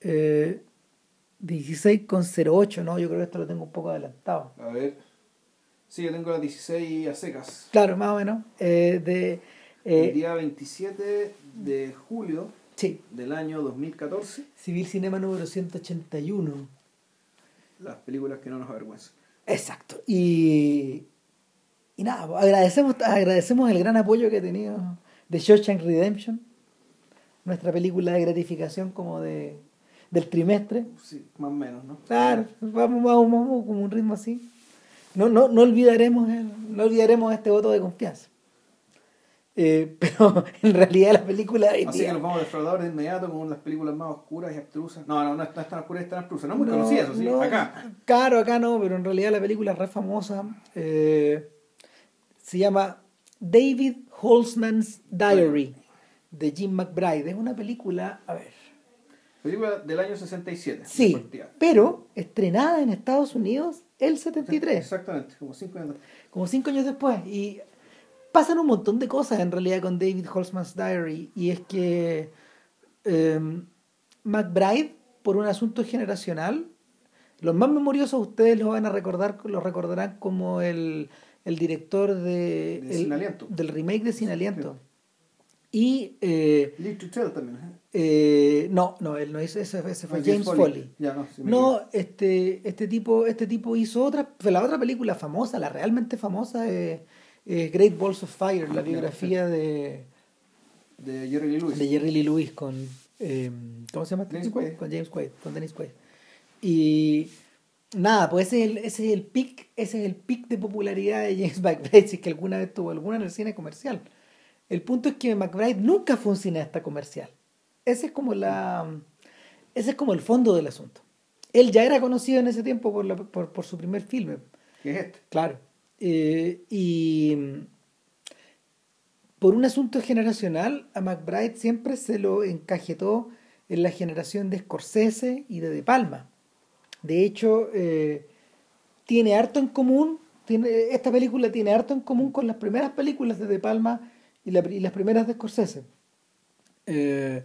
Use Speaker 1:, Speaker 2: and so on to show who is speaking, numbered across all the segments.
Speaker 1: Eh, 16,08, no, yo creo que esto lo tengo un poco adelantado.
Speaker 2: A ver. Sí, yo tengo las 16 a secas.
Speaker 1: Claro, más o menos. Eh, de,
Speaker 2: El
Speaker 1: eh,
Speaker 2: día 27 de julio
Speaker 1: sí,
Speaker 2: del año 2014,
Speaker 1: Civil Cinema número 181.
Speaker 2: las películas que no nos avergüenzan.
Speaker 1: Exacto. Y, y nada, pues, agradecemos, agradecemos el gran apoyo que ha tenido de Shawshank Redemption, nuestra película de gratificación como de, del trimestre.
Speaker 2: Sí, más o menos, ¿no?
Speaker 1: Claro, vamos, vamos, vamos como un ritmo así. No, no, no olvidaremos el- no olvidaremos este voto de confianza. Eh, pero en realidad la película
Speaker 2: Así
Speaker 1: día-
Speaker 2: que nos vamos a defraudar de inmediato con las películas más oscuras y abstrusas. No, no, no es no es tan oscura y tan abstrusa. No es muy
Speaker 1: No,
Speaker 2: conocida, eso sí.
Speaker 1: no,
Speaker 2: Acá.
Speaker 1: Claro, acá no, pero en realidad la película es re famosa. Eh, se llama David Holzman's Diary de Jim McBride. Es una película, a ver,
Speaker 2: Película del año 67.
Speaker 1: sí, pero estrenada en Estados Unidos el 73,
Speaker 2: Exactamente, como cinco años después.
Speaker 1: como cinco años después. Y pasan un montón de cosas en realidad con David Holzman's Diary. Y es que eh, McBride, por un asunto generacional, los más memoriosos ustedes los van a recordar, los recordarán como el, el director de,
Speaker 2: De
Speaker 1: el-
Speaker 2: Sin Aliento.
Speaker 1: del remake de Sin Aliento. Y eh,
Speaker 2: Live to Tell también. ¿eh?
Speaker 1: Eh, no, no, él no hizo, ese, ese fue
Speaker 2: Ah,
Speaker 1: James Foley.
Speaker 2: Ya, no, sí me
Speaker 1: No, este, este tipo, este tipo hizo otra, fue la otra película famosa, la realmente famosa es es Great Balls of Fire, la biografía de.
Speaker 2: De Jerry Lee Lewis.
Speaker 1: de Jerry Lee Lewis con eh, ¿cómo se llama este
Speaker 2: Dennis
Speaker 1: tipo?
Speaker 2: Quaid.
Speaker 1: Con James Quaid, con Dennis Quaid. Y nada, pues ese es el, ese es el pic, ese es el pic de popularidad de James McBride, si es que alguna vez tuvo alguna en el cine comercial. El punto es que McBride nunca fue un cineasta comercial. Ese es como la ese es como el fondo del asunto. Él ya era conocido en ese tiempo por, la- por, por su primer filme,
Speaker 2: Que es este.
Speaker 1: Claro. Eh, y por un asunto generacional, a McBride siempre se lo encajetó en la generación de Scorsese y de De Palma. De hecho, eh, tiene harto en común, tiene, esta película tiene harto en común con las primeras películas de De Palma y, la- y las primeras de Scorsese. Eh,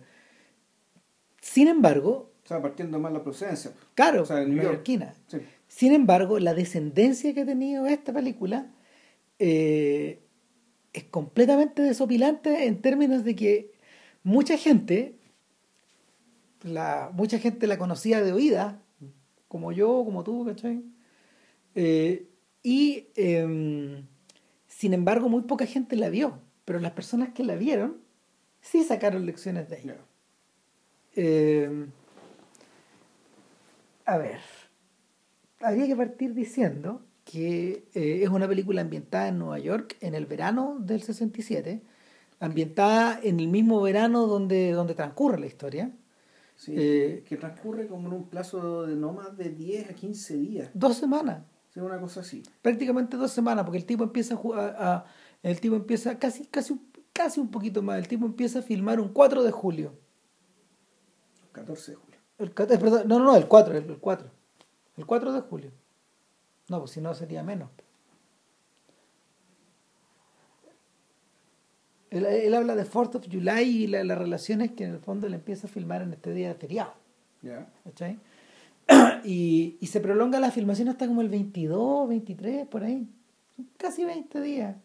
Speaker 1: sin embargo,
Speaker 2: O sea, partiendo más la procedencia.
Speaker 1: claro,
Speaker 2: O sea, en New York.
Speaker 1: neoyorquina.
Speaker 2: Sí.
Speaker 1: Sin embargo, la descendencia que ha tenido esta película eh, es completamente desopilante en términos de que mucha gente, la, mucha gente la conocía de oída, como yo, como tú, ¿cachai? Eh, y em, sin embargo, muy poca gente la vio, pero las personas que la vieron sí sacaron lecciones de ella. Eh, a ver, habría que partir diciendo que eh, es una película ambientada en Nueva York en el verano del 67, ambientada en el mismo verano donde, donde transcurre la historia.
Speaker 2: Sí,
Speaker 1: Eh,
Speaker 2: que transcurre como en un plazo de no más de 10 a 15 días.
Speaker 1: Dos semanas,
Speaker 2: Sí, una cosa así.
Speaker 1: prácticamente dos semanas, porque el tipo empieza a, el tipo empieza casi, casi, casi un poquito más, el tipo empieza a filmar un 4 de julio.
Speaker 2: 14 de julio.
Speaker 1: El, eh, perdón, no, no, no, el 4, el, el 4. El 4 de julio. No, pues si no sería menos. Él, él habla de 4th of July y la- las relaciones que en el fondo él empieza a filmar en este día de feriado.
Speaker 2: Ya.
Speaker 1: ¿cachai? Y, y se prolonga la filmación hasta como el 22, 23, por ahí. Son Casi 20 días.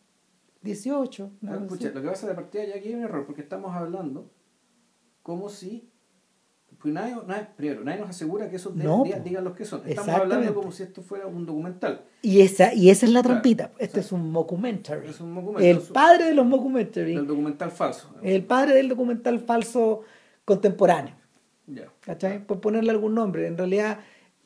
Speaker 1: 18. una
Speaker 2: Ah,
Speaker 1: cosa
Speaker 2: pucha,
Speaker 1: así.
Speaker 2: lo que pasa de partida ya aquí hay un error, porque estamos hablando como si. Pues nadie, nadie- primero, nadie nos asegura que esos
Speaker 1: No,
Speaker 2: digan los que son. Estamos hablando como si esto fuera un documental.
Speaker 1: Y esa, y esa es la
Speaker 2: Claro,
Speaker 1: trampita. Este
Speaker 2: o sea,
Speaker 1: es un mockumentary.
Speaker 2: es un documento.
Speaker 1: El padre de los mockumentary.
Speaker 2: El documental falso.
Speaker 1: El padre del documental falso contemporáneo.
Speaker 2: Ya.
Speaker 1: ¿Cachai? Por ponerle algún nombre. En realidad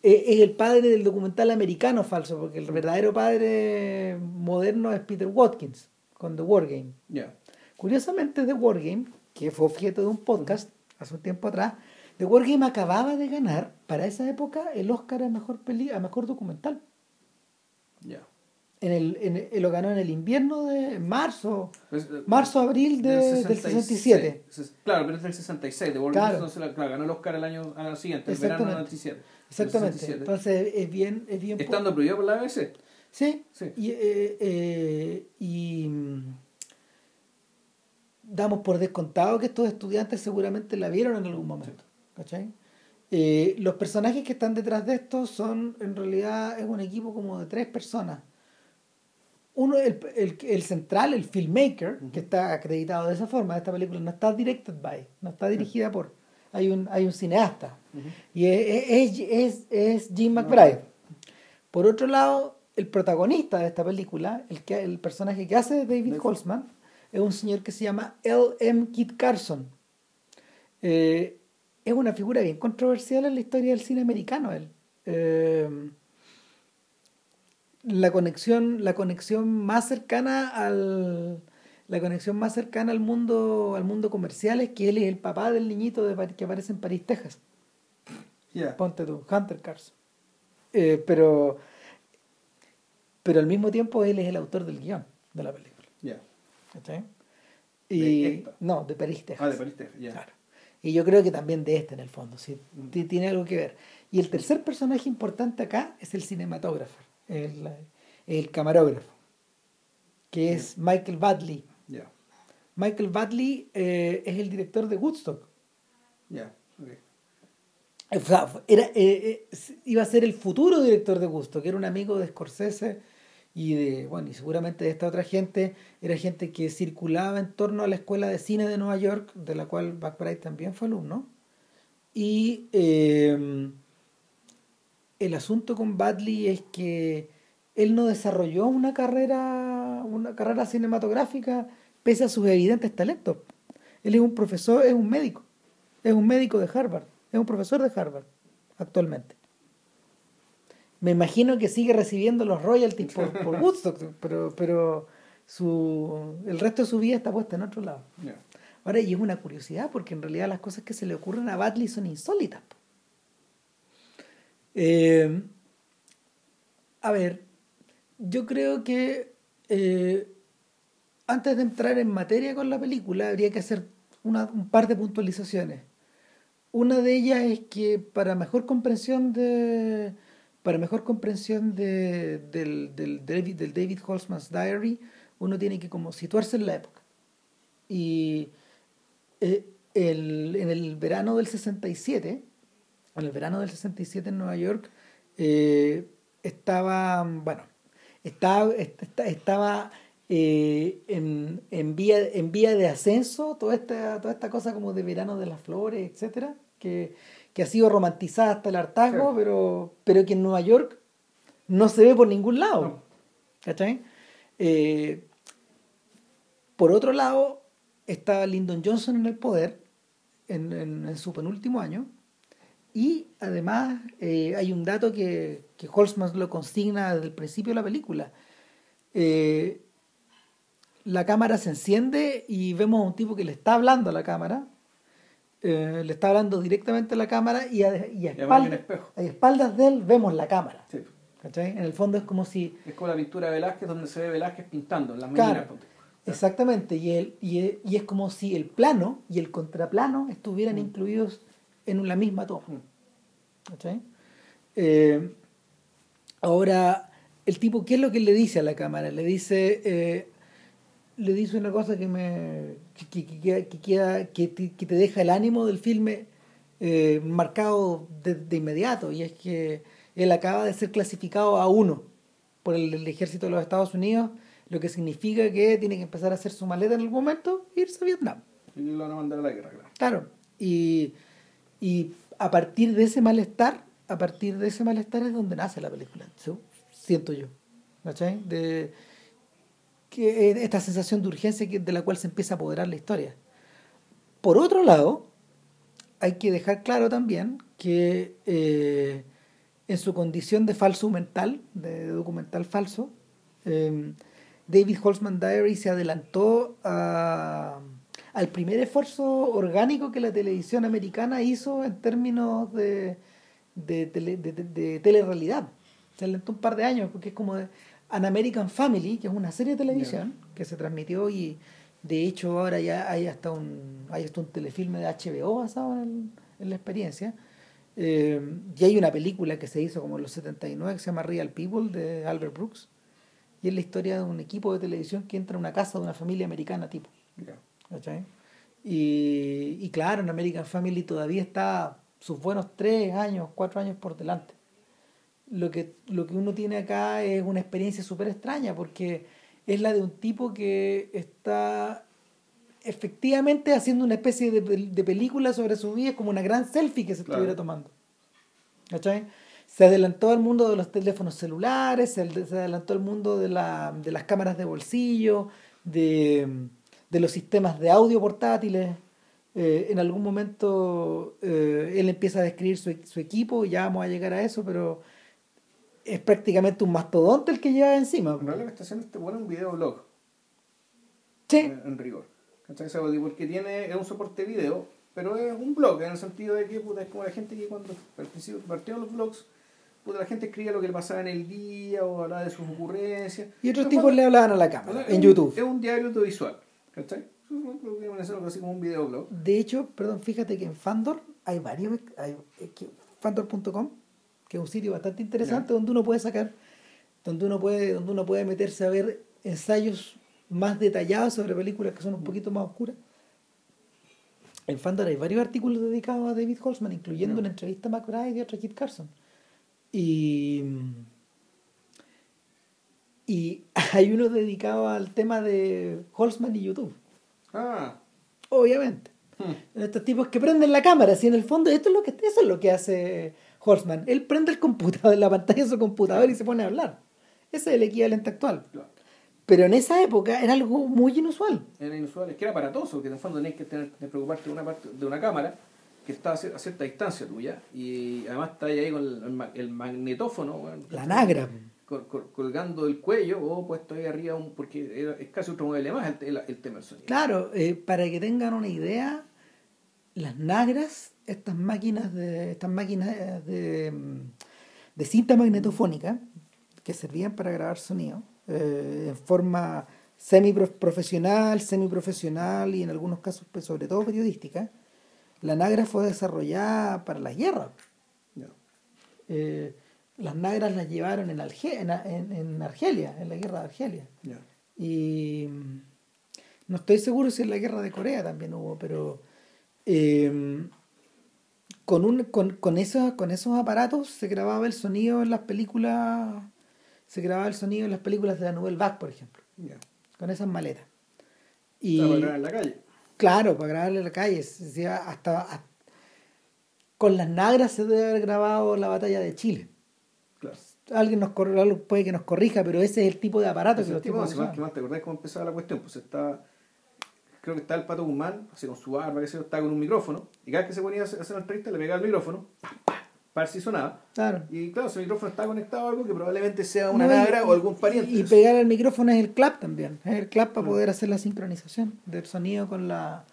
Speaker 1: eh, es el padre del documental americano falso, porque el verdadero padre moderno es Peter Watkins, con The War Game.
Speaker 2: Ya.
Speaker 1: Curiosamente, The War Game, que fue objeto de un podcast hace un tiempo atrás, The War Game acababa de ganar para esa época el Oscar a mejor, peli a mejor documental.
Speaker 2: Ya.
Speaker 1: En el, en el- lo ganó en el invierno de marzo,
Speaker 2: Pues, eh,
Speaker 1: marzo, abril de- del 67.
Speaker 2: Ses- Claro, pero es del 66. De Wolverine,
Speaker 1: Claro.
Speaker 2: entonces, la- claro, ganó el Oscar el año, año siguiente, el verano del
Speaker 1: Exactamente.
Speaker 2: 97.
Speaker 1: Exactamente.
Speaker 2: 67.
Speaker 1: Entonces es bien, es bien.
Speaker 2: Estando prohibido por la ABC.
Speaker 1: Sí.
Speaker 2: Sí.
Speaker 1: Y, eh, eh, y, mm, damos por descontado que estos estudiantes seguramente la vieron en algún momento. ¿Cachai? Eh, los personajes que están detrás de esto son, en realidad, es un equipo como de tres personas. Uno, el, el, el central, el filmmaker, que está acreditado de esa forma, esta película no está directed by, no está dirigida por, hay un, hay un cineasta, y es, es, es, es Jim McBride. Por otro lado, el protagonista de esta película, el, que, el personaje que hace David Holzman, es un señor que se llama L. M. Kit Carson. Eh, es una figura bien controversial en la historia del cine americano. Él. Eh, la conexión, la conexión más cercana al la conexión más cercana al mundo al mundo comercial es que él es el papá del niñito de, que aparece en París, Texas. Ponte tú, Hunter Carson. Eh, pero pero al mismo tiempo él es el autor del guion de la película.
Speaker 2: Yeah.
Speaker 1: Y, no, de París, Texas.
Speaker 2: Ah, de París, Texas,
Speaker 1: Claro. Y yo creo que también de este en el fondo, sí, tiene algo que ver. Y el tercer personaje importante acá es el cinematógrafo, el, el camarógrafo, que es Michael Badley.
Speaker 2: Yeah.
Speaker 1: Michael Badley eh, es el director de Woodstock.
Speaker 2: Yeah. Okay.
Speaker 1: O sea, era, eh, eh, iba a ser el futuro director de Woodstock, que era un amigo de Scorsese y de, bueno, y seguramente de esta otra gente, era gente que circulaba en torno a la Escuela de Cine de Nueva York, de la cual McBride también fue alumno. Y eh, el asunto con Badley es que él no desarrolló una carrera, una carrera cinematográfica pese a sus evidentes talentos. Él es un profesor, es un médico, es un médico de Harvard, es un profesor de Harvard actualmente me imagino que sigue recibiendo los royalties por, por Woodstock, pero, pero su, el resto de su vida está puesta en otro lado. Ahora, y es una curiosidad, porque en realidad las cosas que se le ocurren a Batley son insólitas. Eh, a ver, yo creo que eh, antes de entrar en materia con la película habría que hacer una, un par de puntualizaciones. Una de ellas es que para mejor comprensión de, para mejor comprensión de, del, David, del Holzman's Diary, uno tiene que como situarse en la época. Y eh, el, en el verano del 67, en el verano del 67 en Nueva York, eh, estaba, bueno, estaba, estaba eh, en, en, vía, en vía de ascenso toda esta, toda esta cosa como de verano de las flores, etcétera, que que ha sido romantizada hasta el hartazgo, pero, pero que en Nueva York no se ve por ningún lado. Eh, por otro lado, está Lyndon Johnson en el poder en, su penúltimo año. Y además eh, hay un dato que, que Holzman lo consigna desde el principio de la película. Eh, la cámara se enciende y vemos a un tipo que le está hablando a la cámara eh, le está hablando directamente a la cámara y a, y a, espaldas, de él vemos la cámara. En el fondo es como si...
Speaker 2: Es como la pintura de Velázquez donde se ve Velázquez pintando en las claro,
Speaker 1: Exactamente, y, el, y, y, es como si el plano y el contraplano estuvieran mm. incluidos en la misma toma. Mm. Eh, ahora, el tipo, ¿qué es lo que le dice a la cámara? Le dice, eh, le dice una cosa que me que, que, que, que te deja el ánimo del filme eh, marcado de, inmediato. Y es que él acaba de ser clasificado a uno por el, ejército de los Estados Unidos lo que significa que tiene que empezar a hacer su maleta en algún momento e irse a Vietnam.
Speaker 2: Y lo van a mandar a la guerra claro.
Speaker 1: Claro. Y, y a partir de ese malestar a partir de ese malestar es donde nace la película siento yo. ¿cachai? de que esta sensación de urgencia de la cual se empieza a apoderar la historia. Por otro lado, hay que dejar claro también que eh, en su condición de falso mental, de documental falso, em, David Holzman Diary se adelantó al primer esfuerzo orgánico que la televisión americana hizo en términos de, de, de, de telerrealidad. Se adelantó un par de años, porque es como de, An American Family, que es una serie de televisión que se transmitió y de hecho ahora ya hay hasta un, hay hasta un telefilme de HBO basado en, la experiencia. Eh, y hay una película que se hizo como en los 79 que se llama Real People de Albert Brooks. Y es la historia de un equipo de televisión que entra a una casa de una familia americana tipo. Y, y claro, en American Family todavía está sus buenos tres años, cuatro años por delante. Lo que, lo que uno tiene acá es una experiencia súper extraña porque es la de un tipo que está efectivamente haciendo una especie de, de película sobre su vida, como una gran selfie que se
Speaker 2: Claro.
Speaker 1: estuviera tomando. ¿Cachai? Se adelantó al mundo de los teléfonos celulares, se adelantó al mundo de, la, de las cámaras de bolsillo, de, de los sistemas de audio portátiles. Eh, en algún momento eh, él empieza a describir su, su equipo, ya vamos a llegar a eso, pero es prácticamente un mastodonte el que lleva encima.
Speaker 2: En realidad lo que está haciendo este bueno es un videoblog,
Speaker 1: Sí,
Speaker 2: en, en rigor. O porque tiene, es un soporte video, pero es un blog, en el sentido de que puta, es como la gente que cuando partieron los blogs, puta, la gente escribía lo que le pasaba en el día o hablaba de sus ocurrencias.
Speaker 1: y otros tipos le hablaban a la
Speaker 2: o sea,
Speaker 1: cámara,
Speaker 2: es
Speaker 1: en
Speaker 2: un-
Speaker 1: YouTube.
Speaker 2: Es un diario audiovisual, ¿cachai? Así como un videoblog.
Speaker 1: De hecho, perdón, fíjate que en Fandor hay varios, hay, Fandor.com, que es un sitio bastante interesante donde uno puede sacar, donde uno puede, donde uno puede meterse a ver ensayos más detallados sobre películas que son un poquito más oscuras. En Fandor hay varios artículos dedicados a David Holzman, incluyendo una entrevista a McBride y otra a Kit Carson. Y, y hay uno dedicado al tema de Holzman y YouTube,
Speaker 2: Ah,
Speaker 1: obviamente.
Speaker 2: hmm,
Speaker 1: Estos tipos que prenden la cámara, así en el fondo, esto es lo que, eso es lo que hace Horseman. Él prende el computador, la pantalla de su computador y se pone a hablar. Ese es el equivalente actual.
Speaker 2: claro.
Speaker 1: Pero en esa época era algo muy inusual.
Speaker 2: Era inusual, es que era aparatoso, que en el fondo tenés que tener, que preocuparte de una parte de una cámara que está a cier- a cierta distancia tuya y además está ahí con el, el ma- el magnetófono
Speaker 1: La nagra.
Speaker 2: col- col- colgando del cuello o puesto ahí arriba un, porque era- es casi otro mueble más el, el- el tema del sonido.
Speaker 1: Claro, eh, para que tengan una idea, las nagras, estas máquinas de, estas máquinas de, mm, de cinta magnetofónica que servían para grabar sonido eh, en forma semi-profesional, semiprofesional y en algunos casos, pues, sobre todo periodística, la nagra fue desarrollada para la guerra.
Speaker 2: Ya.
Speaker 1: Eh, las nagras las llevaron en, Alge- en, en- en Argelia, en la guerra de Argelia. Y mm, no estoy seguro si en la guerra de Corea también hubo, pero eh, con, un, con, con, esos, con esos aparatos se grababa el sonido en las películas, se grababa el sonido en las películas de la Nouvelle Vague, por ejemplo, con esas maletas.
Speaker 2: Y...
Speaker 1: Y
Speaker 2: en la calle.
Speaker 1: claro, para grabarle en la calle, hasta, hasta- con las nagras se debe haber grabado la batalla de Chile.
Speaker 2: Claro.
Speaker 1: Alguien nos puede que nos corrija, pero ese es el tipo de aparato
Speaker 2: Ese
Speaker 1: que los
Speaker 2: tipo,
Speaker 1: tipos
Speaker 2: que más te acordás cómo empezaba la cuestión, pues está, creo que está el Pato Guzmán, así con su barba, que se está con un micrófono, y cada vez que se ponía a hacer una entrevista le pegaba el micrófono, pam, pam, para ver si sonaba.
Speaker 1: Claro.
Speaker 2: Y claro, ese micrófono está conectado a algo que probablemente sea una
Speaker 1: No,
Speaker 2: nagra o algún pariente.
Speaker 1: Y, pegar al micrófono es el clap también. Es el clap para
Speaker 2: Mm.
Speaker 1: poder hacer la sincronización del sonido con la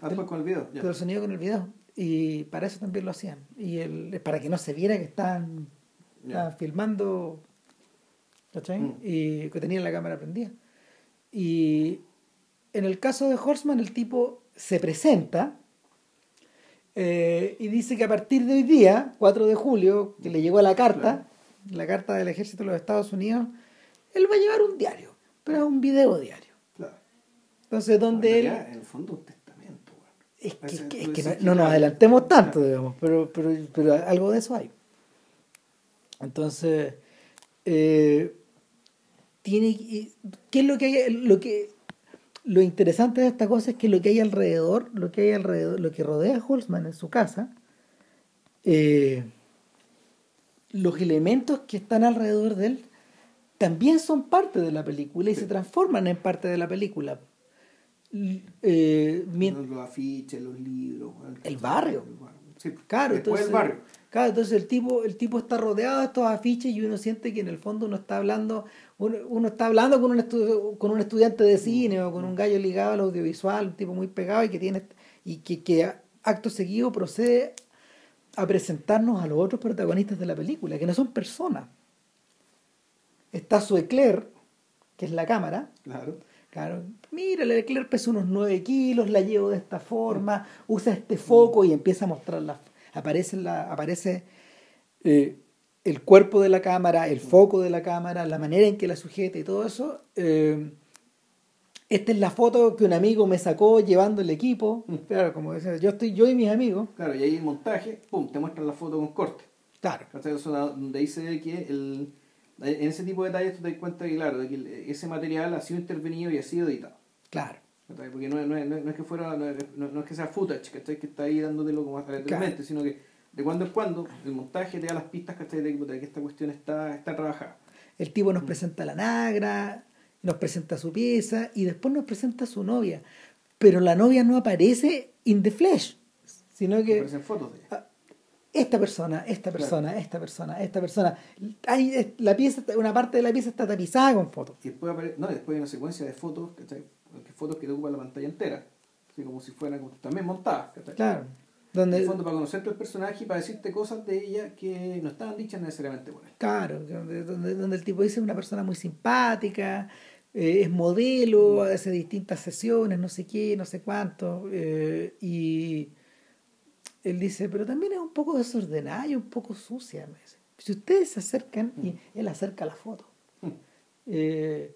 Speaker 2: Ah, después con el video. ya.
Speaker 1: del sonido con el video. Y para eso también lo hacían. Y el, para que no se viera que estaban filmando ¿cachai?
Speaker 2: Mm.
Speaker 1: y que tenían la cámara prendida. Y en el caso de Horseman, el tipo se presenta eh, y dice que a partir de hoy día, 4 de julio, que le llegó la carta, la carta del ejército de los Estados Unidos, él va a llevar un diario, pero es un video diario.
Speaker 2: Claro.
Speaker 1: Entonces, donde él...
Speaker 2: En el fondo, un testamento. weón.
Speaker 1: Es que,
Speaker 2: Ese-
Speaker 1: es que-
Speaker 2: tú
Speaker 1: es que no, no nos adelantemos tanto, digamos, pero, pero, pero algo de eso hay. Entonces, eh, tiene ¿qué es lo que hay? Lo que lo interesante de esta cosa es que lo que hay alrededor, lo que hay alrededor, lo que rodea a Holzman en su casa, eh, los elementos que están alrededor de él también son parte de la película y
Speaker 2: Sí.
Speaker 1: se transforman en parte de la película. Eh,
Speaker 2: Los afiches, los libros.
Speaker 1: El barrio.
Speaker 2: El barrio. Sí,
Speaker 1: Claro,
Speaker 2: después
Speaker 1: entonces,
Speaker 2: el barrio.
Speaker 1: Claro, entonces el tipo, el tipo está rodeado de estos afiches y uno siente que en el fondo uno está hablando, uno, uno está hablando con un, con un estudiante de cine o con un gallo ligado al audiovisual, un tipo muy pegado y que tiene y que, que acto seguido procede a presentarnos a los otros protagonistas de la película, que no son personas. Está su Eclair, que es la cámara,
Speaker 2: Claro.
Speaker 1: Claro, mira, el Leclerc pesa unos 9 kilos, la llevo de esta forma, usa este foco y empieza a mostrarla. Aparece, la, aparece eh, el cuerpo de la cámara, el foco de la cámara, la manera en que la sujeta y todo eso. eh, Esta es la foto que un amigo me sacó llevando el equipo.
Speaker 2: Mm.
Speaker 1: Claro, como decía, yo estoy yo y mis amigos.
Speaker 2: Claro, y ahí el montaje, pum, te muestran la foto con corte.
Speaker 1: Claro.
Speaker 2: Eso donde ve que el, en ese tipo de detalles tú te das cuenta que, claro, de que ese material ha sido intervenido y ha sido editado.
Speaker 1: Claro.
Speaker 2: Porque no, es- no, no no es que fuera, no es, no- no es que sea footage, ¿cachai? Que está ahí dándotelo como aleatoriamente, sino que de cuando en cuando el montaje te da las pistas, ¿cachai? De, que- esta cuestión está, está trabajada.
Speaker 1: El tipo nos presenta la nagra, nos presenta su pieza y después nos presenta su novia. Pero la novia no aparece in the flesh, sino que
Speaker 2: Aparecen fotos de ella.
Speaker 1: ah, esta persona, esta persona, esta persona, esta persona. Hay, la pieza, una parte de la pieza está tapizada con fotos.
Speaker 2: Y después, no, después hay una secuencia de fotos, ¿cachai? Que fotos que te ocupan la pantalla entera. Así como si fueran como- también montadas.
Speaker 1: Claro.
Speaker 2: En
Speaker 1: Donde,
Speaker 2: el fondo para conocerte el personaje y para decirte cosas de ella que no estaban dichas necesariamente por él.
Speaker 1: Claro, donde, donde, donde el tipo dice es una persona muy simpática, eh, es modelo, hace distintas sesiones, no sé qué, no sé cuánto. eh, y él dice, pero también es un poco desordenada y un poco sucia. Me dice. Si ustedes se acercan, y él acerca la foto. Eh,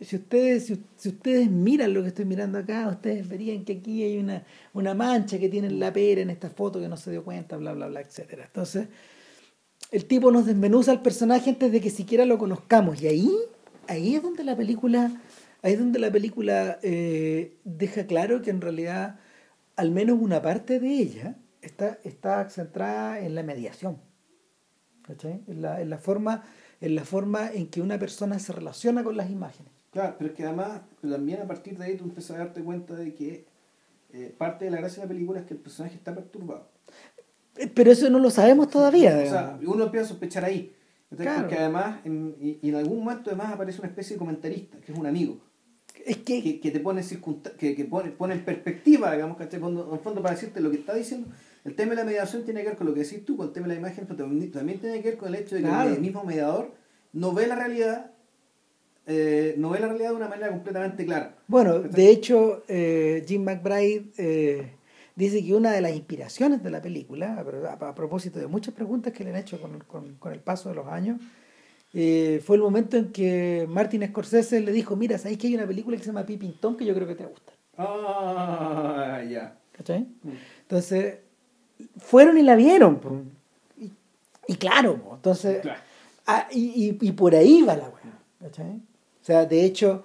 Speaker 1: si ustedes, si, si ustedes miran lo que estoy mirando acá, ustedes verían que aquí hay una, una mancha que tiene en la pera en esta foto que no se dio cuenta, bla, bla, bla, etcétera. Entonces, el tipo nos desmenuza al personaje antes de que siquiera lo conozcamos. Y ahí, ahí es donde la película, ahí es donde la película eh, deja claro que en realidad, al menos una parte de ella está, está centrada en la mediación. La, en la forma, en la forma en que una persona se relaciona con las imágenes.
Speaker 2: Claro, pero es que además también a partir de ahí tú empiezas a darte cuenta de que eh, parte de la gracia de la película es que el personaje está perturbado.
Speaker 1: Eh, Pero eso no lo sabemos todavía.
Speaker 2: O sea, uno empieza a sospechar ahí.
Speaker 1: Claro.
Speaker 2: Porque además, en, y, y en algún momento además aparece una especie de comentarista, que es un amigo,
Speaker 1: es que,
Speaker 2: que, que te pone, que, que pone, pone en perspectiva, digamos, ¿cachai? Cuando, en el fondo para decirte lo que está diciendo, el tema de la mediación tiene que ver con lo que decís tú, con el tema de la imagen, pero también, también tiene que ver con el hecho de que
Speaker 1: Claro.
Speaker 2: el mismo mediador no ve la realidad, eh, no ve la realidad de una manera completamente clara.
Speaker 1: Bueno, de hecho, eh, Jim McBride eh, dice que una de las inspiraciones de la película, a, pro- a propósito de muchas preguntas que le han hecho con, con- con el paso de los años, fue el momento en que Martin Scorsese le dijo, mira, ¿sabéis que hay una película que se llama Peeping Tom que yo creo que te va a gustar?
Speaker 2: Ah, ya.
Speaker 1: ¿Cachai?
Speaker 2: Mm.
Speaker 1: Entonces, fueron y la vieron. po. Y, y claro, po, entonces,
Speaker 2: Claro.
Speaker 1: ah, y, y- y por ahí va la weá. ¿cachai? O sea, de hecho,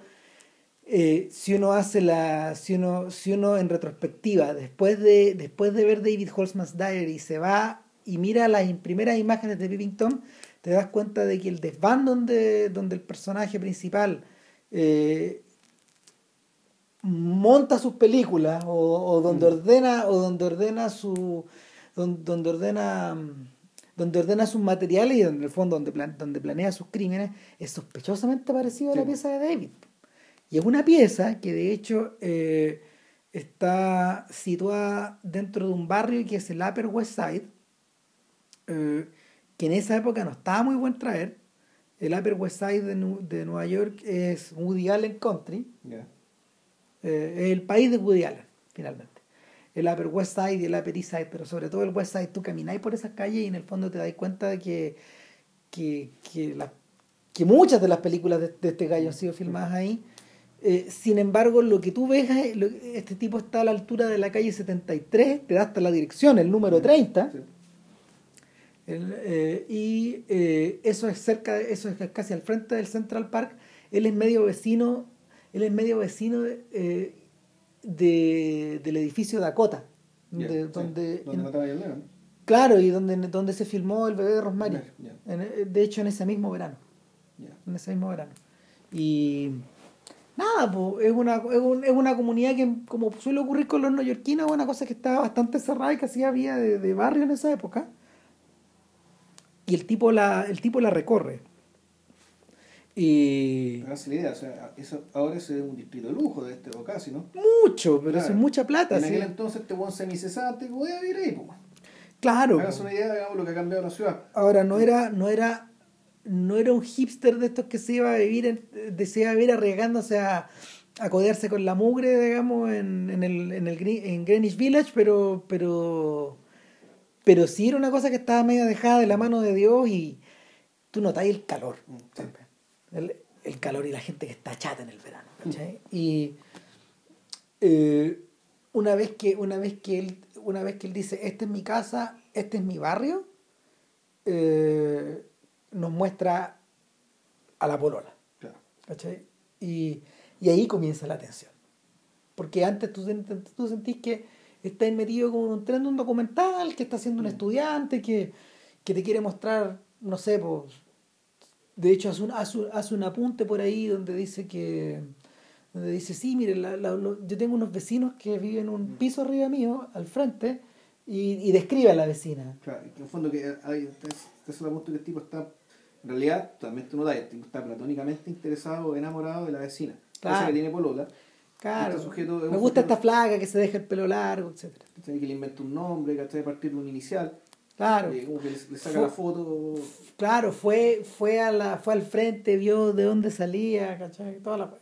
Speaker 1: eh, si uno hace la, si uno, si uno en retrospectiva, después de, después de ver David Holzman's Diary, se va y mira las im- primeras imágenes de Peeping Tom, te das cuenta de que el desván donde, donde el personaje principal eh, monta sus películas o, o donde ordena o donde ordena su don- donde, ordena mm, donde ordena sus materiales y donde en el fondo donde, plan- donde planea sus crímenes es sospechosamente parecido a la pieza de David. Y es una pieza que de hecho eh, está situada dentro de un barrio que es el Upper West Side eh, que en esa época no estaba muy buen traer. El Upper West Side de, Nu- de Nueva York es Woody Allen Country. Eh, el país de Woody Allen, finalmente. El Upper West Side y el Upper East Side, pero sobre todo el West Side, tú camináis por esas calles y en el fondo te das cuenta de que, que, que, la- que muchas de las películas de, de este gallo han sido filmadas ahí. Eh, sin embargo, lo que tú ves, es- lo- este tipo está a la altura de la calle 73, te da hasta la dirección, el número 30,
Speaker 2: Sí.
Speaker 1: el, eh, y eh, eso es cerca, eso es casi al frente del Central Park. Él es medio vecino, él es medio vecino de, de- del edificio Dakota, de-
Speaker 2: sí.
Speaker 1: donde, claro, y donde, donde se filmó el bebé de Rosemary. En- eh, de hecho, en ese mismo verano, en ese mismo verano. Y nada, es una, es, un- es una comunidad que, como suele ocurrir con los neoyorquinos, es una cosa que estaba bastante cerrada y que hacía vía de, de barrio en esa época. Y el tipo la, el tipo la recorre. Y
Speaker 2: Háganse la idea, o sea, eso ahora es un distrito de lujo de este o casi, ¿no?
Speaker 1: mucho, pero
Speaker 2: Claro.
Speaker 1: eso es mucha plata.
Speaker 2: En
Speaker 1: sí.
Speaker 2: aquel entonces este buen semicesante podía vivir ahí, pues.
Speaker 1: Claro.
Speaker 2: Háganse una idea, digamos, lo que ha cambiado la ciudad.
Speaker 1: Ahora no era, no era, no era un hipster de estos que se iba a vivir, se iba a vivir arriesgándose a, a codearse con la mugre, digamos, en, en el, en el en Greenwich Village, pero, pero, pero sí era una cosa que estaba medio dejada de la mano de Dios y tú notáis el calor,
Speaker 2: Sí.
Speaker 1: El, el calor y la gente que está chata en el verano. ¿cachai? Y eh, una vez que, una vez que él, una vez que él dice, esta es mi casa, este es mi barrio, eh, nos muestra a la polola. Y, y ahí comienza la tensión. Porque antes tú, tú sentís que estás metido como en un tren de un documental, que está haciendo un estudiante, que, que te quiere mostrar, no sé, pues, de hecho hace un, hace, un- hace un apunte por ahí donde dice que, donde dice, sí, mire, la- la- lo- yo tengo unos vecinos que viven un piso arriba mío, al frente, y, y describe a la vecina.
Speaker 2: Claro, que en el fondo que hay, este es, este es el punto que el tipo está, en realidad, tú no el tipo está platónicamente interesado, enamorado de la vecina.
Speaker 1: Claro.
Speaker 2: Esa que tiene polola,
Speaker 1: Claro,
Speaker 2: Este sujeto
Speaker 1: me gusta
Speaker 2: sujeto-
Speaker 1: esta flaca que se deja el pelo largo,
Speaker 2: ¿cachai? que le inventa un nombre, ¿cachai? a partir de un inicial,
Speaker 1: Claro.
Speaker 2: eh, como que le, le saca
Speaker 1: Fue-
Speaker 2: la foto,
Speaker 1: Claro, fue, fue, a la, fue al frente, vio de dónde salía, ¿cachai? Toda la...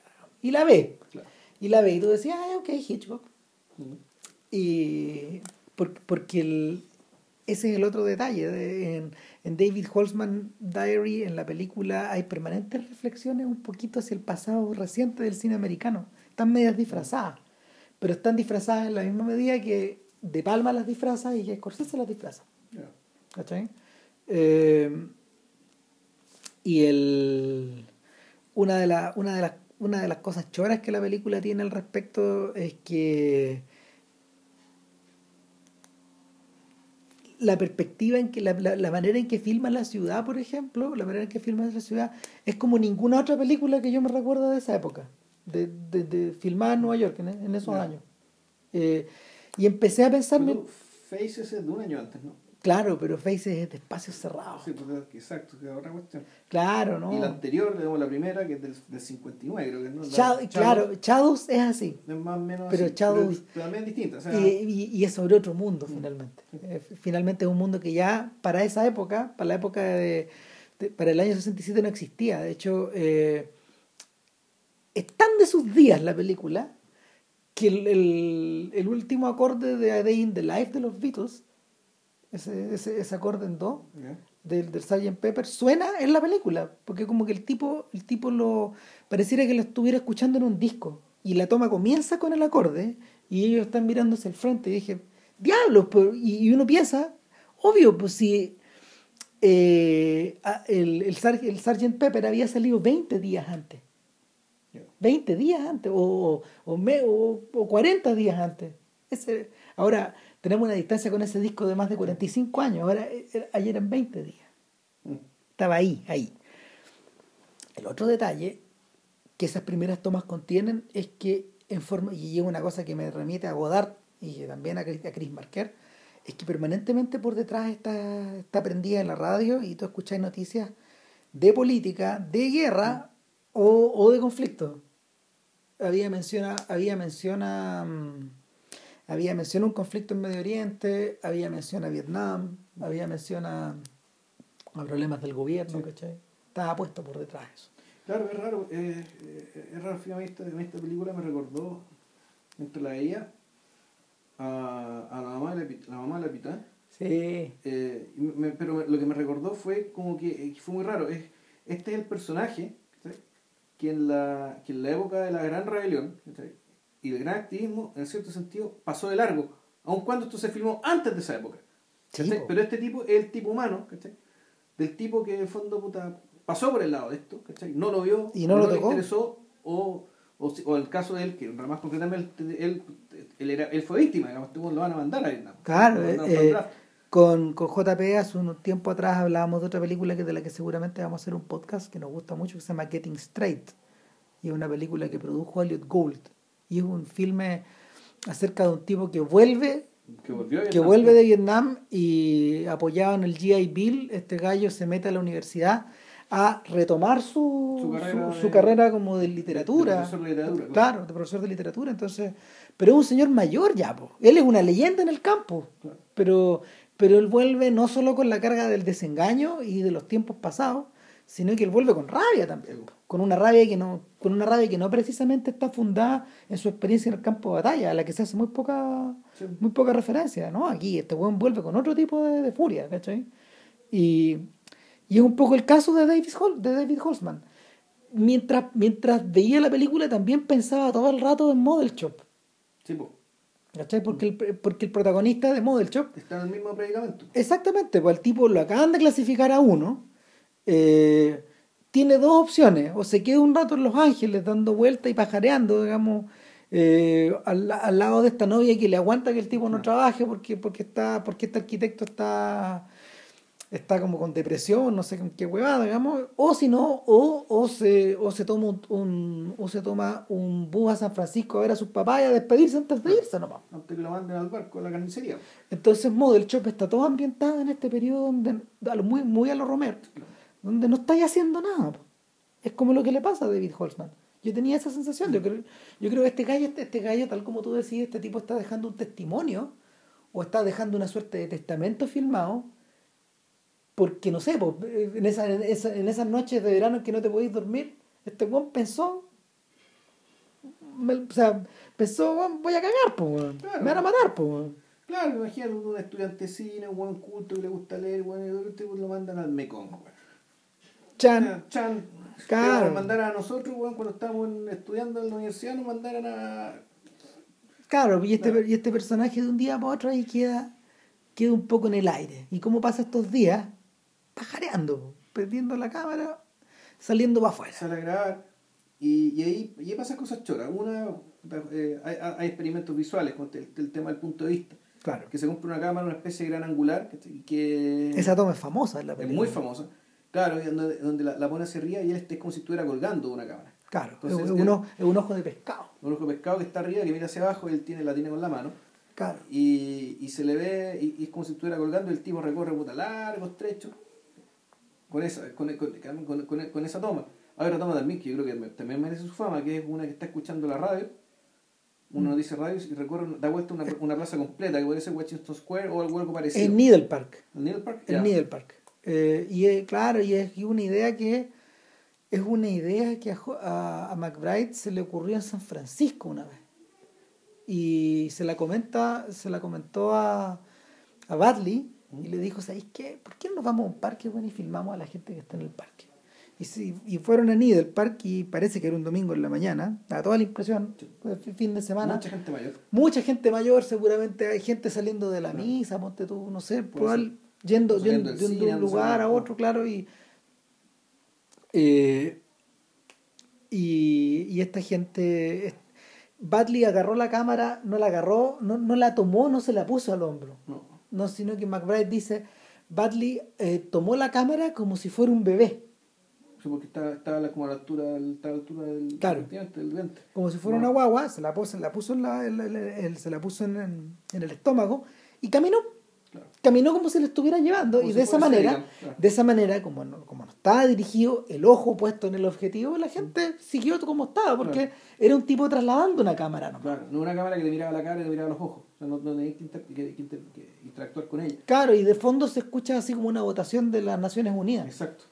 Speaker 1: Y la ve.
Speaker 2: claro.
Speaker 1: Y la ve. Y tú decías, ah, ok, Hitchcock. Y por- porque el- ese es el otro detalle. de- en, en David Holzman Diary, en la película, hay permanentes reflexiones un poquito hacia el pasado reciente del cine americano. Están medias disfrazadas. Pero están disfrazadas en la misma medida que De Palma las disfraza y que Scorsese las disfraza. ¿Cachai? Eh, y el, una, de la- una, de las, una de las cosas choras que la película tiene al respecto es que la perspectiva en que la, la, la manera en que filma la ciudad, por ejemplo, la manera en que filma la ciudad es como ninguna otra película que yo me recuerdo de esa época, de, de, de filmada en Nueva York en, en esos años. Eh, y empecé a pensar,
Speaker 2: Faces es de un año antes, ¿no?
Speaker 1: Claro, pero Faces es de espacios cerrados.
Speaker 2: Sí, pues, exacto, que es otra cuestión.
Speaker 1: Claro, ¿no?
Speaker 2: Y la anterior, digamos, la primera, que es del, del 59, creo que ¿no? La-
Speaker 1: Shadow-
Speaker 2: Shadows
Speaker 1: claro, Shadows es así.
Speaker 2: Es más o menos
Speaker 1: Pero
Speaker 2: así,
Speaker 1: Shadows-
Speaker 2: pero también distinta. O sea,
Speaker 1: Y, y- y es sobre otro mundo, finalmente. Eh, finalmente es un mundo que ya para esa época, para la época de. de- para el año 67 no existía. De hecho, eh, es tan de sus días la película que el, el- el último acorde de A Day in the Life de los Beatles, ese, ese, ese acorde en do, del, del Sgt. Pepper suena en la película, porque como que el tipo, el tipo lo pareciera que lo estuviera escuchando en un disco y la toma comienza con el acorde y ellos están mirándose al frente y dije, diablos, pues", y, y uno piensa, obvio, pues si eh, el, el, el Sgt. Pepper había salido 20 días antes,
Speaker 2: Ya.
Speaker 1: 20 días antes o, o, me- o, o 40 días antes. Ese, ahora tenemos una distancia con ese disco de más de 45 años, ahora eh, ayer eran 20 días
Speaker 2: Mm.
Speaker 1: estaba ahí, ahí. El otro detalle que esas primeras tomas contienen es que en forma, y es una cosa que me remite a Godard y también a Chris, a Chris Marker, es que permanentemente por detrás está, está prendida en la radio y tú escuchas noticias de política, de guerra o, o de conflicto. Había menciona, había menciona, había menciona un conflicto en Medio Oriente, había menciona Vietnam, había menciona a problemas del gobierno,
Speaker 2: Sí.
Speaker 1: ¿cachai? Estaba puesto por detrás eso.
Speaker 2: Claro, es raro. eh, eh, es raro, esta, en esta película me recordó, entre la ella, a, a la mamá de la, la mamá de la Pitán.
Speaker 1: Sí,
Speaker 2: Eh, me- pero lo que me recordó fue como que fue muy raro. Es, este es el personaje ¿cachai? que en, la, que en la época de la gran rebelión ¿cachai? Y del gran activismo, en cierto sentido, pasó de largo, aun cuando esto se filmó antes de esa época. Pero este tipo es el tipo humano, ¿cachai? del tipo que en el fondo puta, pasó por el lado de esto, ¿cachai? no lo vio,
Speaker 1: Y no lo
Speaker 2: le interesó, o, o, el caso de él, que más concretamente él, él, era, él fue víctima, digamos, este lo van a mandar a Vietnam.
Speaker 1: Claro, eh,
Speaker 2: el
Speaker 1: eh, con, con JP hace un tiempo atrás hablábamos de otra película que de la que seguramente vamos a hacer un podcast que nos gusta mucho que se llama Getting Straight y es una película que produjo Elliot Gould y es un filme acerca de un tipo que vuelve
Speaker 2: que
Speaker 1: que
Speaker 2: Vietnam.
Speaker 1: vuelve de Vietnam y apoyado en el GI Bill, este gallo se mete a la universidad a retomar su,
Speaker 2: Su carrera
Speaker 1: su- su
Speaker 2: de-
Speaker 1: carrera como de literatura.
Speaker 2: de profesor de literatura, claro.
Speaker 1: Claro, de profesor de literatura. Entonces, pero es un señor mayor ya, po. él es una leyenda en el campo.
Speaker 2: Claro.
Speaker 1: Pero, pero él vuelve no solo con la carga del desengaño y de los tiempos pasados, sino que él vuelve con rabia también. po. Con una rabia que no, con una rabia que no precisamente está fundada en su experiencia en el campo de batalla, a la que se hace muy poca,
Speaker 2: Sí.
Speaker 1: muy poca referencia, ¿no? Aquí este buen vuelve con otro tipo de, de furia, ¿cachai? Y, y es un poco el caso de de David Holzman. mientras, mientras veía la película también pensaba todo el rato en Model Shop.
Speaker 2: Sí, pues.
Speaker 1: ¿Cachai? Porque el, porque el protagonista de Model Shop.
Speaker 2: Está en el mismo predicamento.
Speaker 1: Exactamente, pues el tipo lo acaban de clasificar a uno. Eh, tiene dos opciones: o se queda un rato en Los Ángeles dando vueltas y pajareando, digamos, eh, al, al lado de esta novia que le aguanta que el tipo no trabaje porque, porque, está, porque este arquitecto está está como con depresión, no sé con qué huevada, digamos, o si no, o, o, se, o se toma un, un- o se toma un bus a San Francisco a ver a sus papás y a despedirse antes de irse nomás.
Speaker 2: Antes que lo manden al barco a la carnicería.
Speaker 1: Entonces Model Shop está todo ambientado en este periodo donde, muy, muy a lo Romero, donde no estáis haciendo nada. po. Es como lo que le pasa a David Holzman. Yo tenía esa sensación. Yo creo, yo creo que este gallo, este, este gallo, tal como tú decís, este tipo está dejando un testimonio o está dejando una suerte de testamento filmado porque, no sé, po, en, esa, en, esa- en esas noches de verano en que no te podéis dormir, este weón pensó, me- o sea, pensó, voy a cagar, po.
Speaker 2: Claro.
Speaker 1: me van a matar, po.
Speaker 2: Claro, imagínate un estudiante de cine, un buen culto que le gusta leer, bueno, lo mandan al Mekong.
Speaker 1: Chan,
Speaker 2: Chan,
Speaker 1: Claro.
Speaker 2: nos mandaran a nosotros, weón, cuando estábamos estudiando en la universidad, nos mandaran a.
Speaker 1: Claro, y este,
Speaker 2: Claro.
Speaker 1: y este personaje de un día para otro ahí queda, queda un poco en el aire. ¿Y cómo pasa estos días? Pajareando, perdiendo la cámara, saliendo para afuera.
Speaker 2: sale a grabar y, y ahí, y ahí pasan cosas choras. Una, eh, hay, hay experimentos visuales con el, el tema del punto de vista.
Speaker 1: Claro.
Speaker 2: Que se compra una cámara, una especie de gran angular, que, que
Speaker 1: Esa toma es famosa en la
Speaker 2: es muy famosa. Claro, donde, donde la, la pone hacia arriba y él está- es como si estuviera colgando de una cámara.
Speaker 1: Claro,
Speaker 2: Entonces, es
Speaker 1: un, ojo- es un ojo de pescado.
Speaker 2: Un ojo de pescado que está arriba, que mira hacia abajo, él tiene, la tiene con la mano.
Speaker 1: Claro.
Speaker 2: Y, y se le ve, y, y es como si estuviera colgando, y el tipo recorre puta largo, estrecho, con esa, con, con, con- esa toma. Hay otra toma también que yo creo que también merece su fama, que es una que está escuchando la radio, una noticia radio, y recorre, da vuelta una, una plaza completa, que puede ser Washington Square o algo, parecido.
Speaker 1: En Needle Park.
Speaker 2: ¿El Needle Park?
Speaker 1: En. Needle Park. Eh, y es, claro, y es una idea que es una idea que a, a, a McBride se le ocurrió en San Francisco una vez. Y se la comenta, se la comentó a, a Badley y le dijo, ¿sabéis qué? ¿Por qué no nos vamos a un parque bueno, y filmamos a la gente que está en el parque? Y, sí, y fueron a Needle Park y parece que era un domingo en la mañana, da toda la impresión, fin de semana.
Speaker 2: Mucha gente mayor.
Speaker 1: Mucha gente mayor, seguramente hay gente saliendo de la misa, ponte tú, no sé, probable- yendo,
Speaker 2: Saliendo
Speaker 1: yendo
Speaker 2: del
Speaker 1: de un- lugar a otro, claro, y, eh, y, y esta gente, Badley agarró la cámara, no la agarró, no, no la tomó, no se la puso al hombro,
Speaker 2: No.
Speaker 1: no, sino que McBride dice, Badley eh, tomó la cámara como si fuera un bebé,
Speaker 2: Sí, porque estaba, estaba como a la altura a la altura del,
Speaker 1: Claro.
Speaker 2: del
Speaker 1: como si fuera
Speaker 2: No.
Speaker 1: una guagua, se la puso, se la puso, en, la, el- se la puso en, en- en el estómago y caminó.
Speaker 2: Claro.
Speaker 1: Caminó como si le estuviera llevando
Speaker 2: Como
Speaker 1: y de esa manera,
Speaker 2: claro.
Speaker 1: de esa manera, como no, como no estaba dirigido, el ojo puesto en el objetivo, la gente siguió como estaba, porque era un tipo trasladando una cámara nomás.
Speaker 2: Claro, no una cámara que te miraba la cara y te miraba los ojos. O sea, no, no tenías que, inter- que- que inter- que interactuar con ella.
Speaker 1: Claro, y de fondo se escucha así como una votación de las Naciones Unidas.
Speaker 2: Exacto.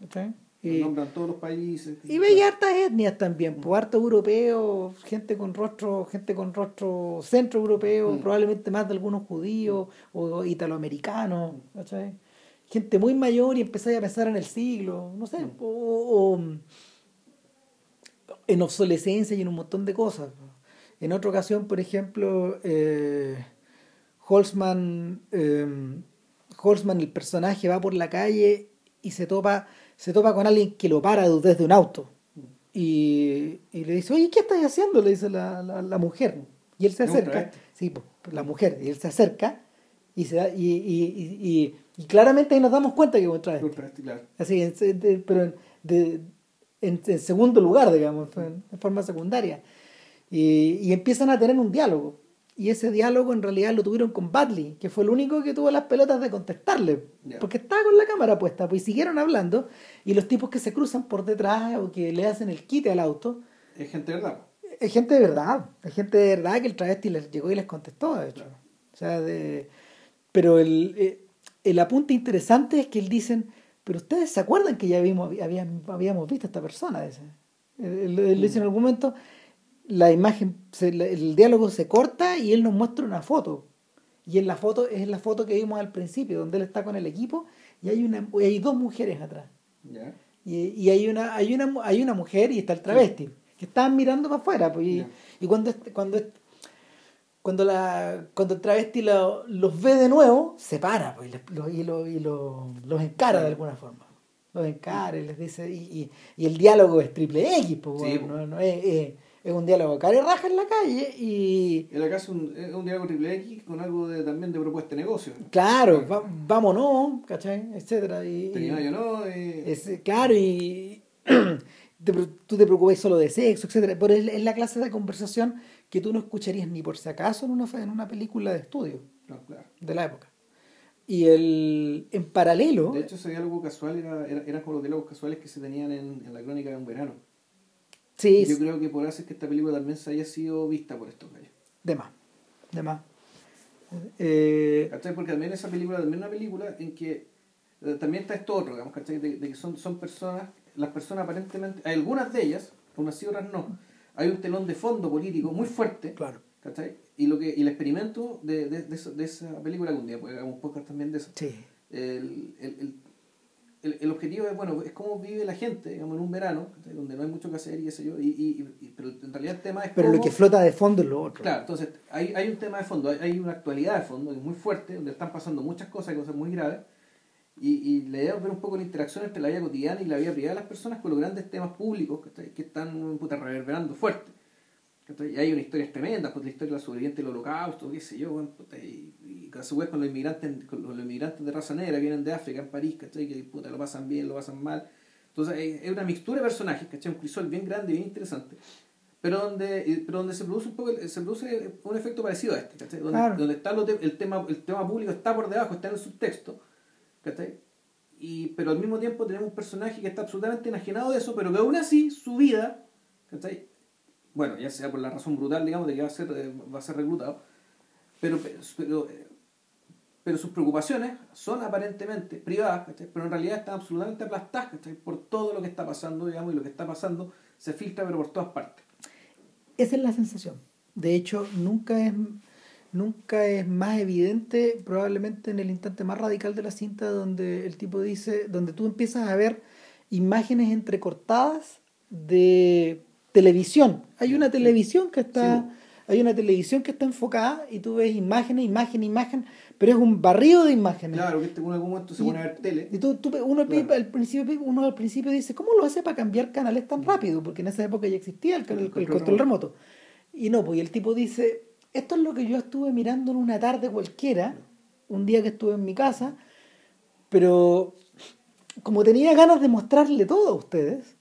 Speaker 1: ¿cachai? Y,
Speaker 2: nombran todos los países.
Speaker 1: y veía hartas etnias también, pues harto europeo, gente con rostro, gente con rostro centro europeo,
Speaker 2: Mm.
Speaker 1: probablemente más de algunos judíos o italoamericanos, ¿cachai? Gente muy mayor y empezáis a pensar en el siglo, no sé,
Speaker 2: Mm.
Speaker 1: o, o en obsolescencia y en un montón de cosas. En otra ocasión, por ejemplo, eh, Holzman, eh, Holzman, el personaje, va por la calle y se topa, se topa con alguien que lo para desde un auto. Y, y le dice, oye, ¿qué estás haciendo? Le dice la, la, la mujer. Y él se acerca. Sí, pues, la mujer. Y él se acerca y, se da- y, y, y, claramente ahí nos damos cuenta que es un travesti. Así, en, de- pero en, de- en- en segundo lugar, digamos, en, forma secundaria. Y, y empiezan a tener un diálogo. Y ese diálogo en realidad lo tuvieron con Badley, que fue el único que tuvo las pelotas de contestarle. Porque estaba con la cámara puesta, pues y siguieron hablando. Y los tipos que se cruzan por detrás o que le hacen el quite al auto,
Speaker 2: Es gente verdad.
Speaker 1: es gente de verdad. Es gente de verdad que el travesti les llegó y les contestó, de hecho. O sea, de... Pero el, eh, el apunte interesante es que él dicen, pero ustedes se acuerdan que ya vimos, habíamos, habíamos visto a esta persona. Dice. Él, él- él dice en algún momento, la imagen, se- el diálogo se corta y él nos muestra una foto. Y en la foto es la foto que vimos al principio, donde él está con el equipo y hay, una, y hay dos mujeres atrás. Y, y hay, una, hay, una, hay una mujer y está el travesti, que están mirando para afuera. Pues, y, y cuando, cuando, cuando, la, cuando el travesti lo- los ve de nuevo, se para pues, y, les- lo- y, lo- y lo- los encara de alguna forma. Los encara y les dice. Y, el diálogo es triple X, pues,
Speaker 2: Sí,
Speaker 1: bueno, no, no es, es- es un diálogo cara y raja en la calle y.
Speaker 2: En la casa un, es un diálogo triple X con algo de, también de propuesta de negocio.
Speaker 1: Claro, va- vámonos, ¿cachai? Etcétera. Y,
Speaker 2: Te
Speaker 1: y-
Speaker 2: yo no, eh,
Speaker 1: es, claro, y te tú te preocupas solo de sexo, etcétera. Pero es, es la clase de conversación que tú no escucharías ni por si acaso en una, en una película de estudio
Speaker 2: no, claro.
Speaker 1: de la época. Y el, en paralelo,
Speaker 2: De hecho, ese diálogo casual era, era, eran como los diálogos casuales que se tenían en, en la crónica de un verano.
Speaker 1: Sí,
Speaker 2: Yo creo que por eso es que esta película también se haya sido vista por estos gallos.
Speaker 1: de más, de más. Eh,
Speaker 2: ¿Cachai? Porque también esa película también es una película en que eh, también está esto otro, digamos, ¿cachai? De, de que son, son personas, las personas aparentemente, hay algunas de ellas, unas sí, otras no, hay un telón de fondo político muy fuerte,
Speaker 1: claro,
Speaker 2: ¿cachai? Y, lo que, y el experimento de, de, de, esa, de esa película, algún día, porque hagamos un podcast también de eso,
Speaker 1: sí,
Speaker 2: el, el, el, el, el objetivo es, bueno, es cómo vive la gente, digamos, en un verano, donde no hay mucho que hacer y qué sé yo, y, y, y- pero en realidad el tema es
Speaker 1: pero lo que flota de fondo es lo otro.
Speaker 2: Claro, entonces hay, hay un tema de fondo, hay, hay una actualidad de fondo que es muy fuerte, donde están pasando muchas cosas, cosas muy graves, y, y la idea es ver un poco la interacción entre la vida cotidiana y la vida privada de las personas con los grandes temas públicos que están puta, reverberando fuerte. Y hay una historia tremenda, pues la historia de la sobreviviente del holocausto, qué sé yo, bueno, puta, y, y a su vez con los inmigrantes, con los inmigrantes de raza negra vienen de África, en París, ¿cachai? que puta, lo pasan bien, lo pasan mal. Entonces es es una mixtura de personajes, ¿cachai? un crisol bien grande y bien interesante pero donde, eh, pero donde se produce un poco el- se produce un efecto parecido a este, ¿cachai? Donde,
Speaker 1: Claro.
Speaker 2: donde está lo te- el tema el tema público está por debajo, está en el subtexto, ¿cachai? Y, pero al mismo tiempo tenemos un personaje que está absolutamente enajenado de eso, pero que aún así su vida, ¿cachai? Bueno, ya sea por la razón brutal, digamos, de que va a ser, eh, va a ser reclutado, pero, pero, eh, pero sus preocupaciones son aparentemente privadas, pero en realidad están absolutamente aplastadas ¿cachai? por todo lo que está pasando, digamos, y lo que está pasando se filtra pero por todas partes.
Speaker 1: Esa es la sensación. De hecho, nunca es, nunca es más evidente, probablemente en el instante más radical de la cinta, donde el tipo dice, donde tú empiezas a ver imágenes entrecortadas de televisión. Hay una televisión que está,
Speaker 2: Sí.
Speaker 1: hay una televisión que está enfocada y tú ves imágenes, imagen, imagen, pero es un barrido de imágenes.
Speaker 2: Claro, que este en algún momento se pone a ver tele.
Speaker 1: Y tú, tú- uno, al
Speaker 2: Claro.
Speaker 1: al principio, uno al principio dice, ¿cómo lo hace para cambiar canales tan rápido? Porque en esa época ya existía el, el- el
Speaker 2: control
Speaker 1: control remoto. Y no, pues y el tipo dice, esto es lo que yo estuve mirando en una tarde cualquiera, un día que estuve en mi casa, pero como tenía ganas de mostrarle todo a ustedes,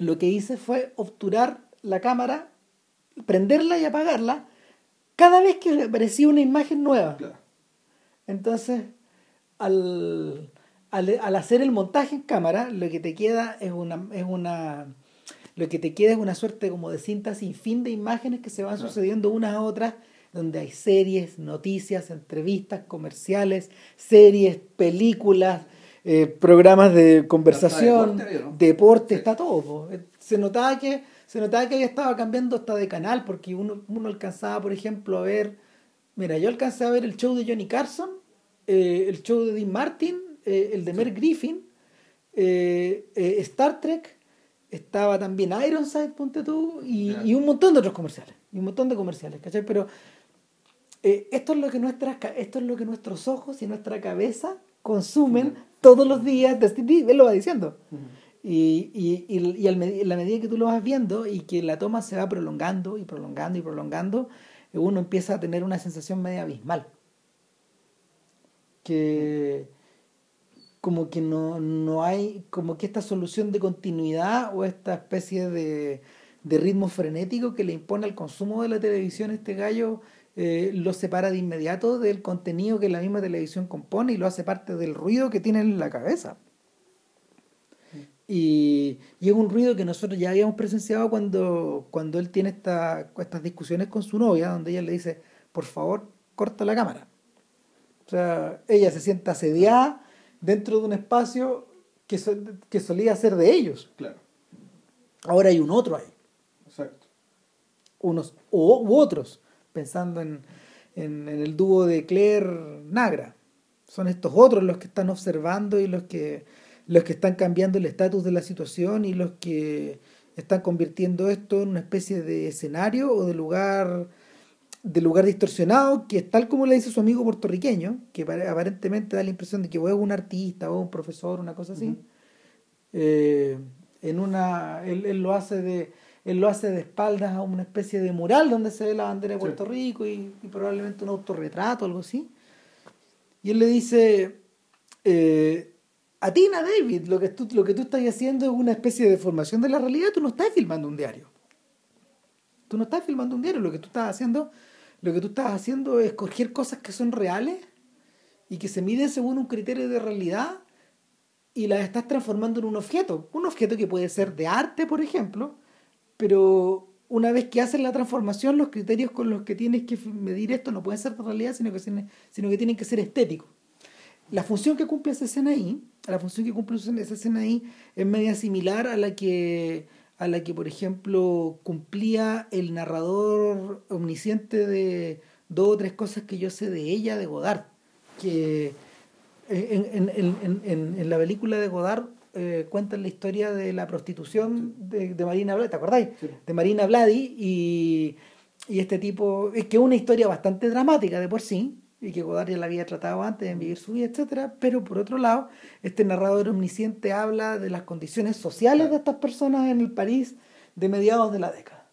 Speaker 1: lo que hice fue obturar la cámara, prenderla y apagarla cada vez que aparecía una imagen nueva.
Speaker 2: Claro.
Speaker 1: Entonces, al, al, al hacer el montaje en cámara, lo que te queda es una, es una lo que te queda es una suerte como de cinta sin fin de imágenes que se van sucediendo unas a otras, donde hay series, noticias, entrevistas, comerciales, series, películas, eh, programas de conversación,
Speaker 2: deporte
Speaker 1: está todo. Se notaba que se notaba que había estado cambiando hasta de canal, porque uno, uno alcanzaba, por ejemplo, a ver, mira, yo alcancé a ver el show de Johnny Carson, eh, el show de Dean Martin, eh, el de Mer Griffin, Star Trek, estaba también Ironside, ponte tú, y, y un montón de otros comerciales, y un montón de comerciales, ¿cachai? Pero esto, es lo que nuestras, esto es lo que nuestros ojos y nuestra cabeza consumen. Todos los días, ti, él lo va diciendo. Y, y, y, y al la medida que tú lo vas viendo y que la toma se va prolongando y prolongando y prolongando, uno empieza a tener una sensación media abismal. Que como que no, no hay, como que esta solución de continuidad o esta especie de, de ritmo frenético que le impone al consumo de la televisión este gallo eh, lo separa de inmediato del contenido que la misma televisión compone y lo hace parte del ruido que tiene en la cabeza. Y, y es un ruido que nosotros ya habíamos presenciado cuando, cuando él tiene esta, estas discusiones con su novia, donde ella le dice, por favor, corta la cámara. O sea, ella se sienta asediada dentro de un espacio que, que solía ser de ellos.
Speaker 2: Claro,
Speaker 1: Ahora hay un otro ahí,
Speaker 2: exacto.
Speaker 1: unos u, u otros, pensando en, en, en el dúo de Claire Nagra. Son estos otros los que están observando y los que, los que están cambiando el estatus de la situación y los que están convirtiendo esto en una especie de escenario o de lugar de lugar distorsionado que es tal como le dice su amigo puertorriqueño que aparentemente da la impresión de que es un artista o un profesor una cosa así eh, en una él, lo hace de él lo hace de espaldas a una especie de mural donde se ve la bandera de Puerto Rico y, probablemente un autorretrato algo así y él le dice eh, a ti, David, lo que, tú, lo que tú estás haciendo es una especie de formación de la realidad, tú no estás filmando un diario. Tú no estás filmando un diario, lo que tú estás haciendo, lo que tú estás haciendo es coger cosas que son reales y que se miden según un criterio de realidad y las estás transformando en un objeto. Un objeto que puede ser de arte, por ejemplo, pero una vez que haces la transformación, los criterios con los que tienes que medir esto no pueden ser de realidad, sino que, tienen que ser estéticos. La función que cumple esa escena ahí la función que cumple esa escena ahí es media similar a la que a la que por ejemplo cumplía el narrador omnisciente de dos o tres cosas que yo sé de ella de Godard que en, la película de Godard eh, cuentan la historia de la prostitución de, Marina Vladi, ¿te acordáis? De Marina Vladi y, y este tipo, es que es una historia bastante dramática de por sí, y que Godard ya la había tratado antes de vivir su vida, etcétera, pero por otro lado, este narrador omnisciente habla de las condiciones sociales de estas personas en el París de mediados de la década.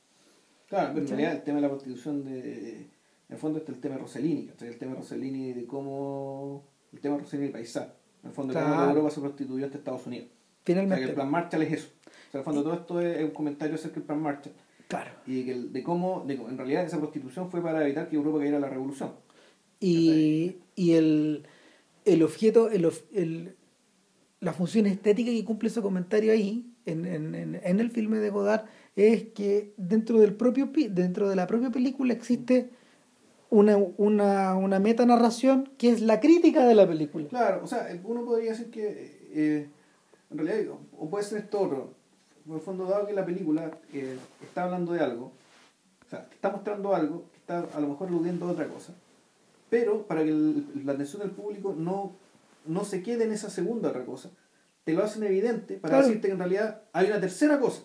Speaker 2: Claro, pero en realidad el tema de la prostitución de en el fondo está el tema Rossellini, el tema Rossellini de cómo el tema Rossellini paisano, en el fondo claro. cómo Europa se prostituyó ante Estados Unidos. Finalmente. O sea, que el plan Marshall es eso. O sea, en el fondo todo esto es un comentario acerca del plan Marshall. Claro. Y de cómo, de, en realidad esa prostitución fue para evitar que Europa cayera a la revolución.
Speaker 1: Y, y el, el objeto, el, el, la función estética que cumple ese comentario ahí, en, en, en, el filme de Godard, es que dentro, del propio, dentro de la propia película existe una, una, una metanarración que es la crítica de la película.
Speaker 2: Claro, o sea, uno podría decir que, eh, en realidad, o puede ser esto otro, en el fondo, dado que la película eh, está hablando de algo, o sea, está mostrando algo, está a lo mejor aludiendo a otra cosa, pero para que la atención del público no, no se quede en esa segunda otra cosa, te lo hacen evidente para decirte que en realidad hay una tercera cosa.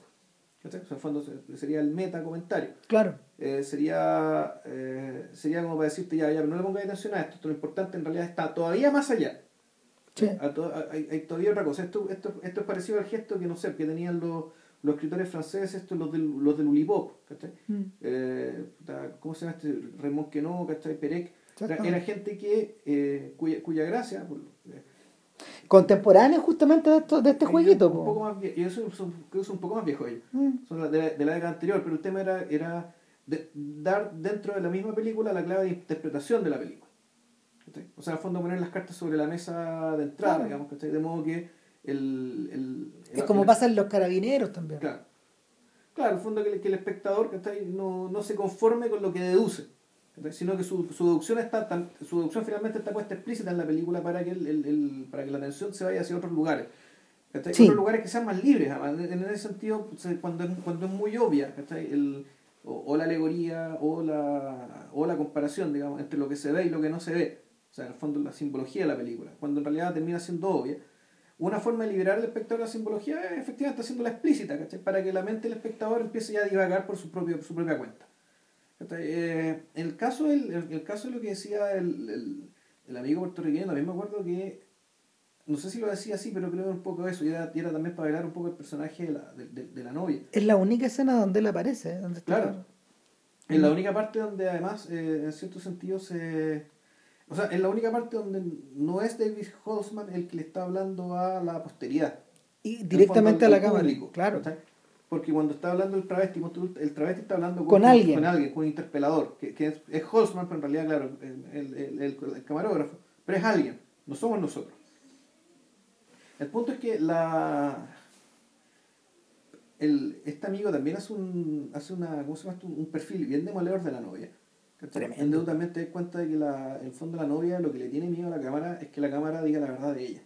Speaker 2: O sea, en el fondo sería el meta comentario. Claro. Eh, sería, eh, sería como para decirte, ya, ya, no le pongas atención a esto, esto lo importante en realidad está todavía más allá. Sí. hay, todavía otra cosa. Esto, esto, esto es parecido al gesto que no sé, que tenían los, los escritores franceses, estos, los del, los del Ulipop, mm. eh, ¿Cómo se llama este? Raymond Queneau, ¿cachai? Perec era, gente que, eh, cuya, cuya gracia...
Speaker 1: Contemporánea justamente de, esto, de este jueguito.
Speaker 2: Un poco más y eso son, un poco más viejos ellos. Mm. Son de la, de la, década anterior, pero el tema era, era dar dentro de la misma película la clave de interpretación de la película. O sea, al fondo poner las cartas sobre la mesa de entrada, digamos, De modo que el... el,
Speaker 1: es como pasa en los carabineros también.
Speaker 2: Claro. Claro, al fondo que, que el espectador no, no se conforme con lo que deduce sino que su, su deducción está su deducción finalmente está puesta explícita en la película para que el, el, para que la atención se vaya hacia otros lugares otros lugares que sean más libres en ese sentido cuando, cuando es muy obvia el, o, la alegoría o la, o la comparación digamos entre lo que se ve y lo que no se ve. O sea en el fondo la simbología de la película cuando en realidad termina siendo obvia. Una forma de liberar al espectador de la simbología es efectivamente haciéndola explícita para que la mente del espectador empiece ya a divagar por su, propio, su propia cuenta. Eh, el, caso el, el, caso de lo que decía el, el, el, amigo puertorriqueño, también me acuerdo que, no sé si lo decía así, pero creo que un poco eso, y era, era también para hablar un poco el personaje de la, de, de, la novia.
Speaker 1: Es la única escena donde él aparece, donde está
Speaker 2: claro. Es la única parte donde además, eh, en cierto sentido, se... O sea, es la única parte donde no es David Holzman el que le está hablando a la posteridad.
Speaker 1: Y directamente a la cámara. Claro
Speaker 2: porque cuando está hablando el travesti, el travesti está hablando con, alguien, con, alguien, con un interpelador, que, que es, es, Holzman, pero en realidad, claro, el, el, el, camarógrafo, pero es alguien, no somos nosotros. El punto es que la el, este amigo también hace un hace una ¿cómo se llama un perfil bien demoledor de la novia. Tremendo. también te das cuenta de que la, el fondo de la novia lo que le tiene miedo a la cámara es que la cámara diga la verdad de ella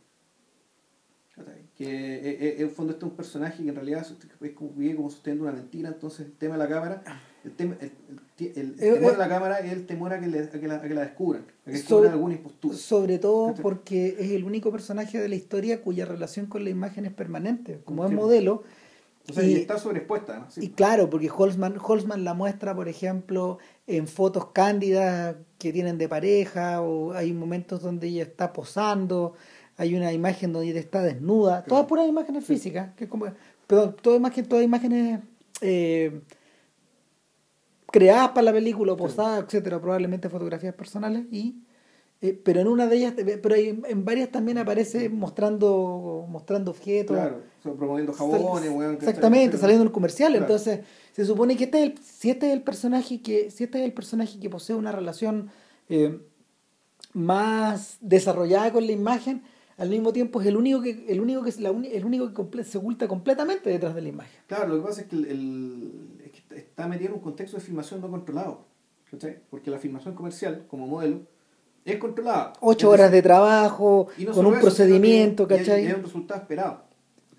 Speaker 2: que eh, eh, en el fondo este es un personaje que en realidad es como, vive como sosteniendo una mentira, entonces el tema de la cámara El, tem- el- el- el- el
Speaker 1: Eh,
Speaker 2: temor
Speaker 1: eh.
Speaker 2: a la cámara es el temor a que, le- a que, la, a que la descubran, a que descubran alguna impostura.
Speaker 1: Sobre todo porque es el único personaje de la historia cuya relación con la imagen es permanente. Como es
Speaker 2: Sí.
Speaker 1: modelo,
Speaker 2: O sea, y,
Speaker 1: y-
Speaker 2: está sobreexpuesta, sí.
Speaker 1: Y claro, porque Holzman, Holzman la muestra, por ejemplo, en fotos cándidas que tienen de pareja, o hay momentos donde ella está posando, hay una imagen donde ella está desnuda,
Speaker 2: Claro.
Speaker 1: todas puras imágenes
Speaker 2: Sí.
Speaker 1: físicas, que es como, perdón, todas imágenes, todas imágenes eh, creadas para la película, o posadas, etcétera, probablemente fotografías personales, y eh, pero en una de ellas, pero hay- en varias también aparece mostrando, mostrando objetos.
Speaker 2: Claro, promoviendo jabones, weón.
Speaker 1: Exactamente, saliendo en el comercial.
Speaker 2: Claro.
Speaker 1: Entonces, se supone que este es el, si este es el personaje que, si este es el personaje que posee una relación eh, más desarrollada con la imagen, al mismo tiempo es el único que, el único que, es la el único que comple- se oculta completamente detrás de la imagen.
Speaker 2: Claro, lo que pasa es que, el, está metido en un contexto de filmación no controlado. ¿cachai? Porque la filmación comercial, como modelo, es controlada.
Speaker 1: Ocho horas de trabajo,
Speaker 2: y no
Speaker 1: con un
Speaker 2: eso,
Speaker 1: procedimiento,
Speaker 2: hay-
Speaker 1: ¿cachai?
Speaker 2: hay un resultado esperado.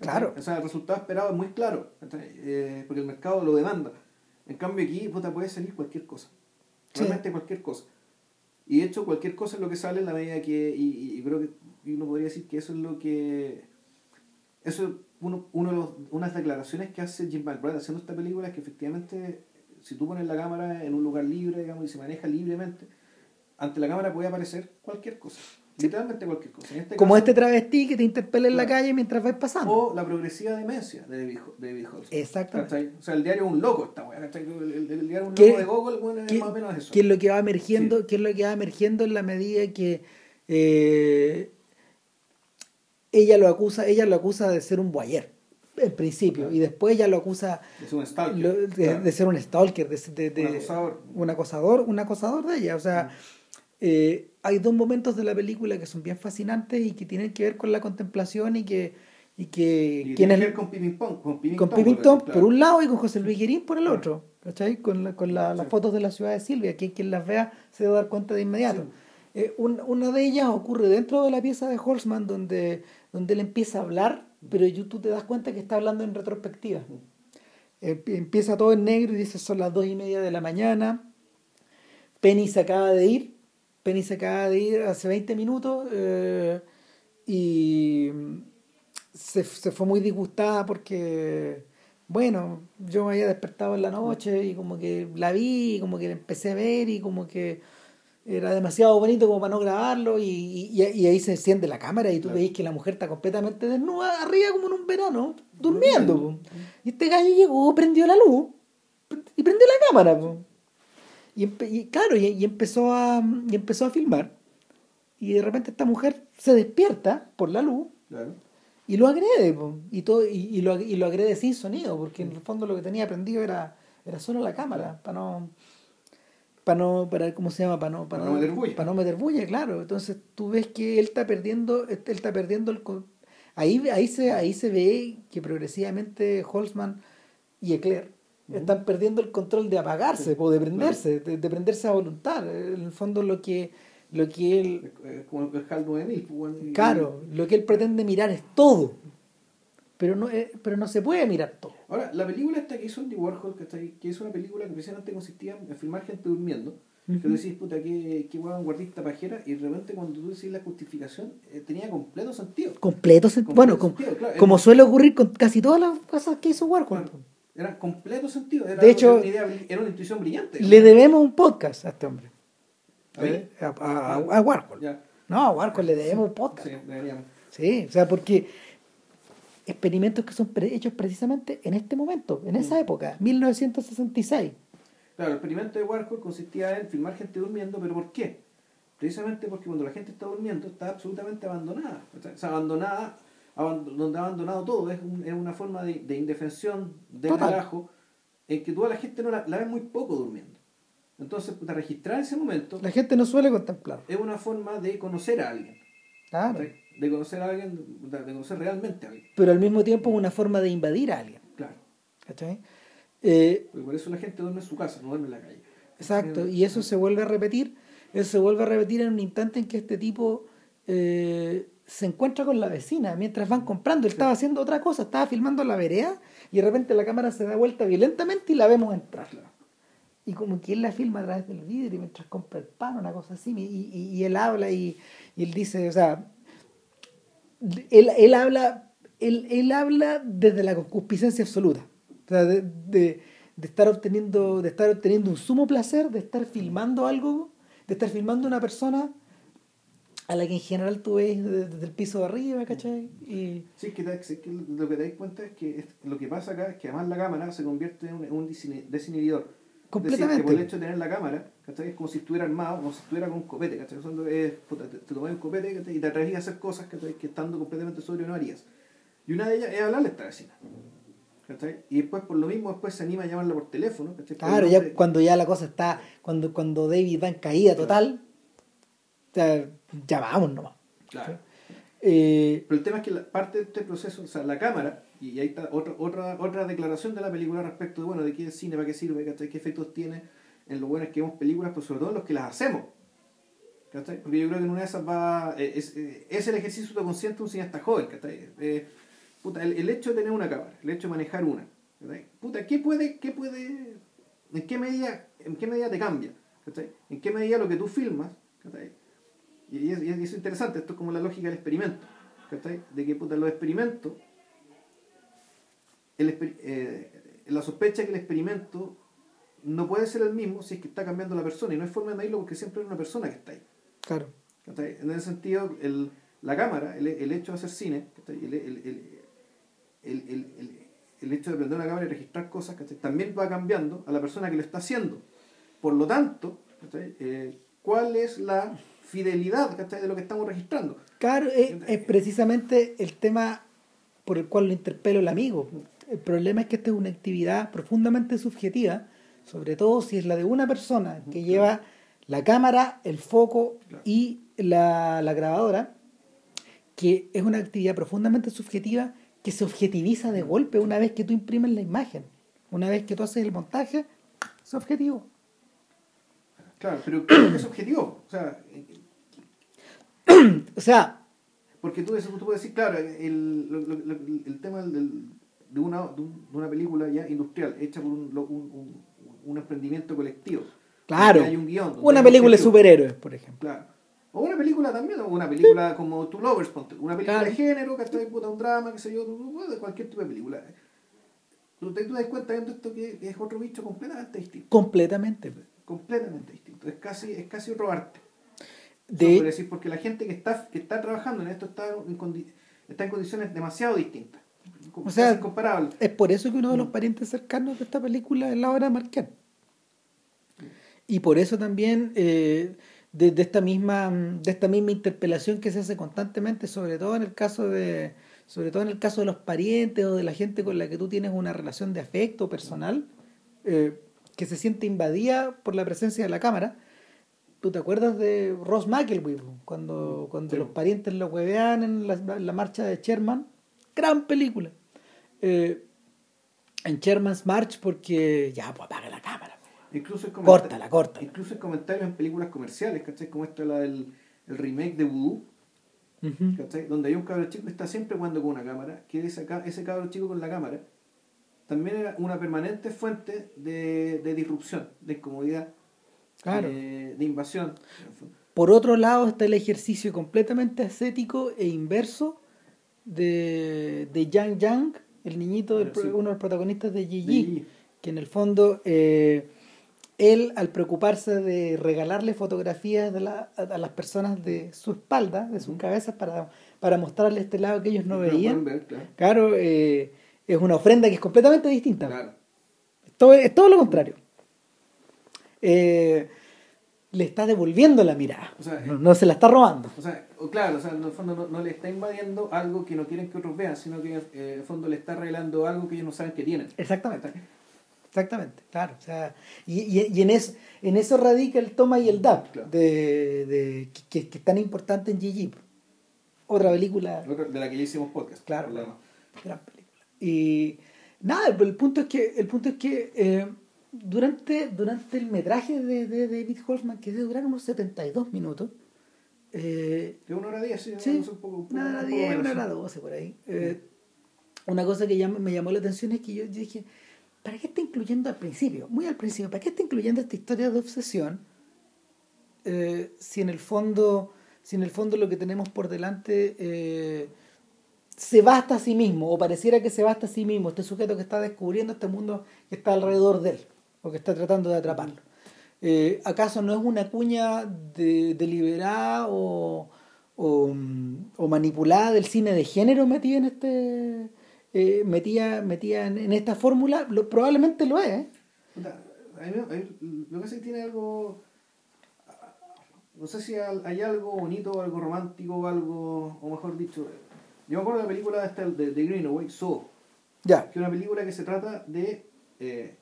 Speaker 1: Claro.
Speaker 2: O sea, el resultado esperado es muy claro. Eh, porque el mercado lo demanda. En cambio aquí, puta, puede salir cualquier cosa.
Speaker 1: Sí.
Speaker 2: Realmente cualquier cosa. Y de hecho, cualquier cosa es lo que sale en la medida que. Y, y- y creo que y uno podría decir que eso es lo que. Eso es uno, uno de los, unas declaraciones que hace Jim McBride haciendo esta película es que efectivamente, si tú pones la cámara en un lugar libre, digamos, y se maneja libremente, ante la cámara puede aparecer cualquier cosa. Literalmente cualquier cosa. Este
Speaker 1: Como
Speaker 2: caso,
Speaker 1: este travesti que te interpela en la calle mientras vas pasando.
Speaker 2: O la progresiva demencia de David, David.
Speaker 1: Exactamente.
Speaker 2: ¿Cachai? O sea, el diario es un loco esta weá. El, el- el diario es un
Speaker 1: ¿Qué-
Speaker 2: loco de Google, bueno, es
Speaker 1: ¿Qué,
Speaker 2: más o menos eso.
Speaker 1: qué es lo que va emergiendo? ¿Qué es lo que va emergiendo en la medida que eh, ella lo acusa, ella lo acusa de ser un boyer en principio,
Speaker 2: Claro.
Speaker 1: y después ella lo acusa
Speaker 2: stalker.
Speaker 1: lo- de,
Speaker 2: claro.
Speaker 1: de ser un stalker, de, de-
Speaker 2: Un acosador.
Speaker 1: un acosador, un acosador de ella. O sea, eh, hay dos momentos de la película que son bien fascinantes y que tienen que ver con la contemplación y que y que
Speaker 2: Y tiene que ver con Pipintón. Con
Speaker 1: con Pipintón
Speaker 2: claro.
Speaker 1: por un lado y con José Luis Guirín por el otro, ¿cachai? Con, la- con la- las
Speaker 2: Sí.
Speaker 1: fotos de la ciudad de Silvia, que quien las vea se va a dar cuenta de inmediato.
Speaker 2: Sí.
Speaker 1: Eh, un- una de ellas ocurre dentro de la pieza de Holzman, donde, donde él empieza a hablar, pero tú te das cuenta que está hablando en retrospectiva. Eh, empieza todo en negro y dice son las dos y media de la mañana, Penny se acaba de ir, Penny se acaba de ir hace 20 minutos eh, y se, se fue muy disgustada porque, bueno, yo me había despertado en la noche y como que la vi, y como que la empecé a ver y como que era demasiado bonito como para no grabarlo y, y, y ahí se enciende la cámara y tú
Speaker 2: Claro.
Speaker 1: veis que la mujer está completamente desnuda arriba como en un verano, durmiendo. Y este gallo llegó, prendió la luz y prendió la cámara. po. Y, claro, y, empezó a, y empezó a filmar. Y de repente esta mujer se despierta por la luz
Speaker 2: Claro.
Speaker 1: y lo agrede. po. Y, todo, y, y lo, y lo agrede sin sonido, porque en el fondo lo que tenía prendido era, era solo la cámara, para no para no para cómo se llama para no
Speaker 2: Para no meter bulla.
Speaker 1: para no meter bulla claro. Entonces tú ves que él está perdiendo él está perdiendo el ahí ahí se ahí se ve que progresivamente Holzman y Eclair están perdiendo el control de apagarse o de prenderse de, de prenderse a voluntad. En el fondo lo que lo que él
Speaker 2: como el HAL 9000. pues,
Speaker 1: claro lo que él pretende mirar es todo pero no eh, pero no se puede mirar todo
Speaker 2: Ahora, la película esta que hizo Andy Warhol, que, está ahí, que es una película que precisamente consistía en filmar gente durmiendo, que
Speaker 1: Ujú.
Speaker 2: tú decís, puta, qué, qué hueá vanguardista pajera, y de repente cuando tú decís la justificación, eh, tenía completo sentido.
Speaker 1: completo sen-
Speaker 2: Completo
Speaker 1: bueno com-
Speaker 2: sentido, claro,
Speaker 1: como
Speaker 2: era-
Speaker 1: suele ocurrir con casi todas las cosas que hizo Warhol
Speaker 2: era completo sentido. Era,
Speaker 1: De hecho,
Speaker 2: era una, idea era una intuición brillante.
Speaker 1: le debemos un podcast a este hombre
Speaker 2: ¿A mí?
Speaker 1: a, a- a Warhol
Speaker 2: Ya,
Speaker 1: no a Warhol le debemos un podcast
Speaker 2: sí, deberíamos.
Speaker 1: Sí, o sea, porque experimentos que son pre- hechos precisamente en este momento, en esa época, 1966.
Speaker 2: Claro, el experimento de Warhol consistía en filmar gente durmiendo, pero ¿por qué? Precisamente porque cuando la gente está durmiendo está absolutamente abandonada. O sea, abandonada, aband- donde ha abandonado todo, es, un- es una forma de, de indefensión, de relajo, en que toda la gente no la, la ve muy poco durmiendo. Entonces, puta, registrar ese momento
Speaker 1: La gente no suele contemplar.
Speaker 2: es una forma de conocer a alguien.
Speaker 1: Claro.
Speaker 2: De conocer a alguien, de conocer realmente a alguien.
Speaker 1: Pero al mismo tiempo es una forma de invadir a alguien.
Speaker 2: Claro.
Speaker 1: ¿cachai? Eh,
Speaker 2: por eso la gente duerme en su casa, no duerme en la calle.
Speaker 1: exacto. Y eso se vuelve a repetir. Eso se vuelve a repetir en un instante en que este tipo eh, se encuentra con la vecina mientras van comprando. Él estaba haciendo otra cosa, estaba filmando la vereda y de repente la cámara se da vuelta violentamente y la vemos entrar.
Speaker 2: Claro.
Speaker 1: y como que él la filma a través del vidrio mientras compra el pan, una cosa así, y, y, y él habla y, y, él dice, o sea, él, él habla, él, él, habla desde la concupiscencia absoluta, o sea, de, de, de, estar obteniendo, de estar obteniendo un sumo placer, de estar filmando algo, de estar filmando una persona a la que en general tú ves desde, el piso de arriba, ¿cachai? Y...
Speaker 2: Sí, es que, que, lo que te das cuenta es que lo que pasa acá es que además la cámara se convierte en un, un desinhibidor. Completamente. Es decir, que por el hecho de tener la cámara, ¿cachai? Es como si estuviera armado, como si estuviera con un copete, ¿cachai? Es, puta, te, te tomas un copete ¿cachai? y te atreves a hacer cosas ¿cachai? que estando completamente sobrio no harías. Y una de ellas es hablarle a esta vecina. ¿cachai? Y después, por lo mismo, después se anima a llamarla por teléfono. ¿cachai?
Speaker 1: Claro, ya cuando ya la cosa está, cuando, cuando David va en caída total, o sea, ya vamos nomás.
Speaker 2: Claro. Eh, Pero el tema es que la, parte de este proceso, o sea, la cámara, y ahí está otra, otra, otra declaración de la película respecto de, bueno, de qué es cine, para qué sirve, ¿cachai? qué efectos tiene en lo bueno es que vemos películas, pero sobre todo en los que las hacemos. ¿cachai? Porque yo creo que en una de esas va. Eh, es, eh, es el ejercicio de un cineasta joven. ¿cachai? Eh, puta, el, el, hecho de tener una cámara, el hecho de manejar una. ¿cachai? Puta, ¿qué puede, qué puede, en qué medida, en qué medida te cambia? ¿cachai? ¿En qué medida lo que tú filmas? Y, es, y es interesante, esto es como la lógica del experimento. ¿cachai? De que puta, los experimentos, el, eh, la sospecha que el experimento no puede ser el mismo si es que está cambiando la persona. Y no hay forma de medirlo porque siempre es una persona que está ahí.
Speaker 1: Claro.
Speaker 2: En ese sentido, el, la cámara, el, el hecho de hacer cine, el, el, el, hecho de prender una cámara y registrar cosas, también va cambiando a la persona que lo está haciendo. Por lo tanto, eh, ¿cuál es la fidelidad de lo que estamos registrando.
Speaker 1: Claro, es, es, precisamente el tema por el cual lo interpelo el amigo. El problema es que esta es una actividad profundamente subjetiva, sobre todo si es la de una persona que lleva la cámara, el foco y la, la, grabadora, que es una actividad profundamente subjetiva que se objetiviza de golpe una vez que tú imprimes la imagen. Una vez que tú haces el montaje, es objetivo.
Speaker 2: Claro, pero ¿qué es objetivo? O sea,
Speaker 1: o sea.
Speaker 2: Porque tú, tú puedes decir, claro, el, lo, lo, el tema del, de, una, de una película ya industrial, hecha por un, un, un emprendimiento colectivo.
Speaker 1: Claro.
Speaker 2: Hay un guion.
Speaker 1: Una película de superhéroes, por ejemplo.
Speaker 2: Claro. O una película también, o una película como Two Lovers, una película claro. de género, que está puta un drama, qué sé yo, de cualquier tipo de película. Tú te, tú te das cuenta viendo esto que es otro bicho completamente distinto.
Speaker 1: Completamente.
Speaker 2: Completamente distinto. Es casi, es casi otro arte. De... decir, porque la gente que está, que está trabajando en esto está en, condi está en condiciones demasiado distintas.
Speaker 1: O sea, incomparable. es por eso que uno de los parientes cercanos de esta película es la obra de. Y por eso también eh, de, de, esta misma, de esta misma interpelación que se hace constantemente, sobre todo en el caso de sobre todo en el caso de los parientes o de la gente con la que tú tienes una relación de afecto personal, eh, que se siente invadida por la presencia de la cámara, ¿Tú te acuerdas de Ross McElwee? Cuando, cuando sí. los parientes lo huevean en la, en la, marcha de Sherman. Gran película. Eh, en Sherman's March porque ya, pues apaga la cámara.
Speaker 2: Incluso
Speaker 1: córtala, córtala.
Speaker 2: Incluso el comentario en películas comerciales, ¿cachai? Como esta, la del el remake de Voodoo. Uh -huh. Donde hay un cabro chico que está siempre jugando con una cámara, que ese, ese cabro chico con la cámara también era una permanente fuente de, de disrupción, de incomodidad
Speaker 1: claro.
Speaker 2: eh, de invasión.
Speaker 1: Por otro lado está el ejercicio completamente ascético e inverso de, de Yang Yang, el niñito, del, sí. uno de los protagonistas de Gigi, que en el fondo eh, él al preocuparse de regalarle fotografías de la, a, a, las personas de su espalda, de sus uh -huh. cabezas, para, para mostrarle este lado que ellos no veían,
Speaker 2: ver, claro,
Speaker 1: claro eh, es una ofrenda que es completamente distinta.
Speaker 2: Claro.
Speaker 1: Todo, es todo lo contrario. Eh, le está devolviendo la mirada.
Speaker 2: O sea,
Speaker 1: no, no, se la está robando.
Speaker 2: O sea, claro, o sea, en el fondo no, no, le está invadiendo algo que no quieren que otros vean, sino que eh, en el fondo le está revelando algo que ellos no saben que tienen.
Speaker 1: Exactamente. Exactamente, claro. O sea, y, y, y en, es, en eso radica el toma y el dab
Speaker 2: claro.
Speaker 1: de, de, que, que, es tan importante en Gigi. Otra película.
Speaker 2: De la que ya hicimos podcast.
Speaker 1: Claro, gran película. Y nada, el punto es que, el punto es que eh, durante, durante el metraje de, de, David Holzman, que debe durar unos 72 minutos. Eh,
Speaker 2: de una hora diez, sí,
Speaker 1: sí un poco, un poco, una hora diez, una hora doce por ahí. Eh, una cosa que me llamó la atención es que yo, yo dije, ¿para qué está incluyendo al principio? Muy al principio, ¿para qué está incluyendo esta historia de obsesión? Eh, si en el fondo, si en el fondo lo que tenemos por delante eh, se basta a sí mismo, o pareciera que se basta a sí mismo, este sujeto que está descubriendo este mundo que está alrededor de él, o que está tratando de atraparlo. Eh, ¿Acaso no es una cuña de, deliberada o, o, o, manipulada del cine de género metida en este eh, metida, metida en, en esta fórmula? Lo, probablemente lo es. ¿eh?
Speaker 2: Lo que sí tiene algo no sé si hay algo bonito, algo romántico, algo, o mejor dicho, yo me acuerdo de la película esta de, de Greenaway, So,
Speaker 1: ya.
Speaker 2: que es una película que se trata de, eh,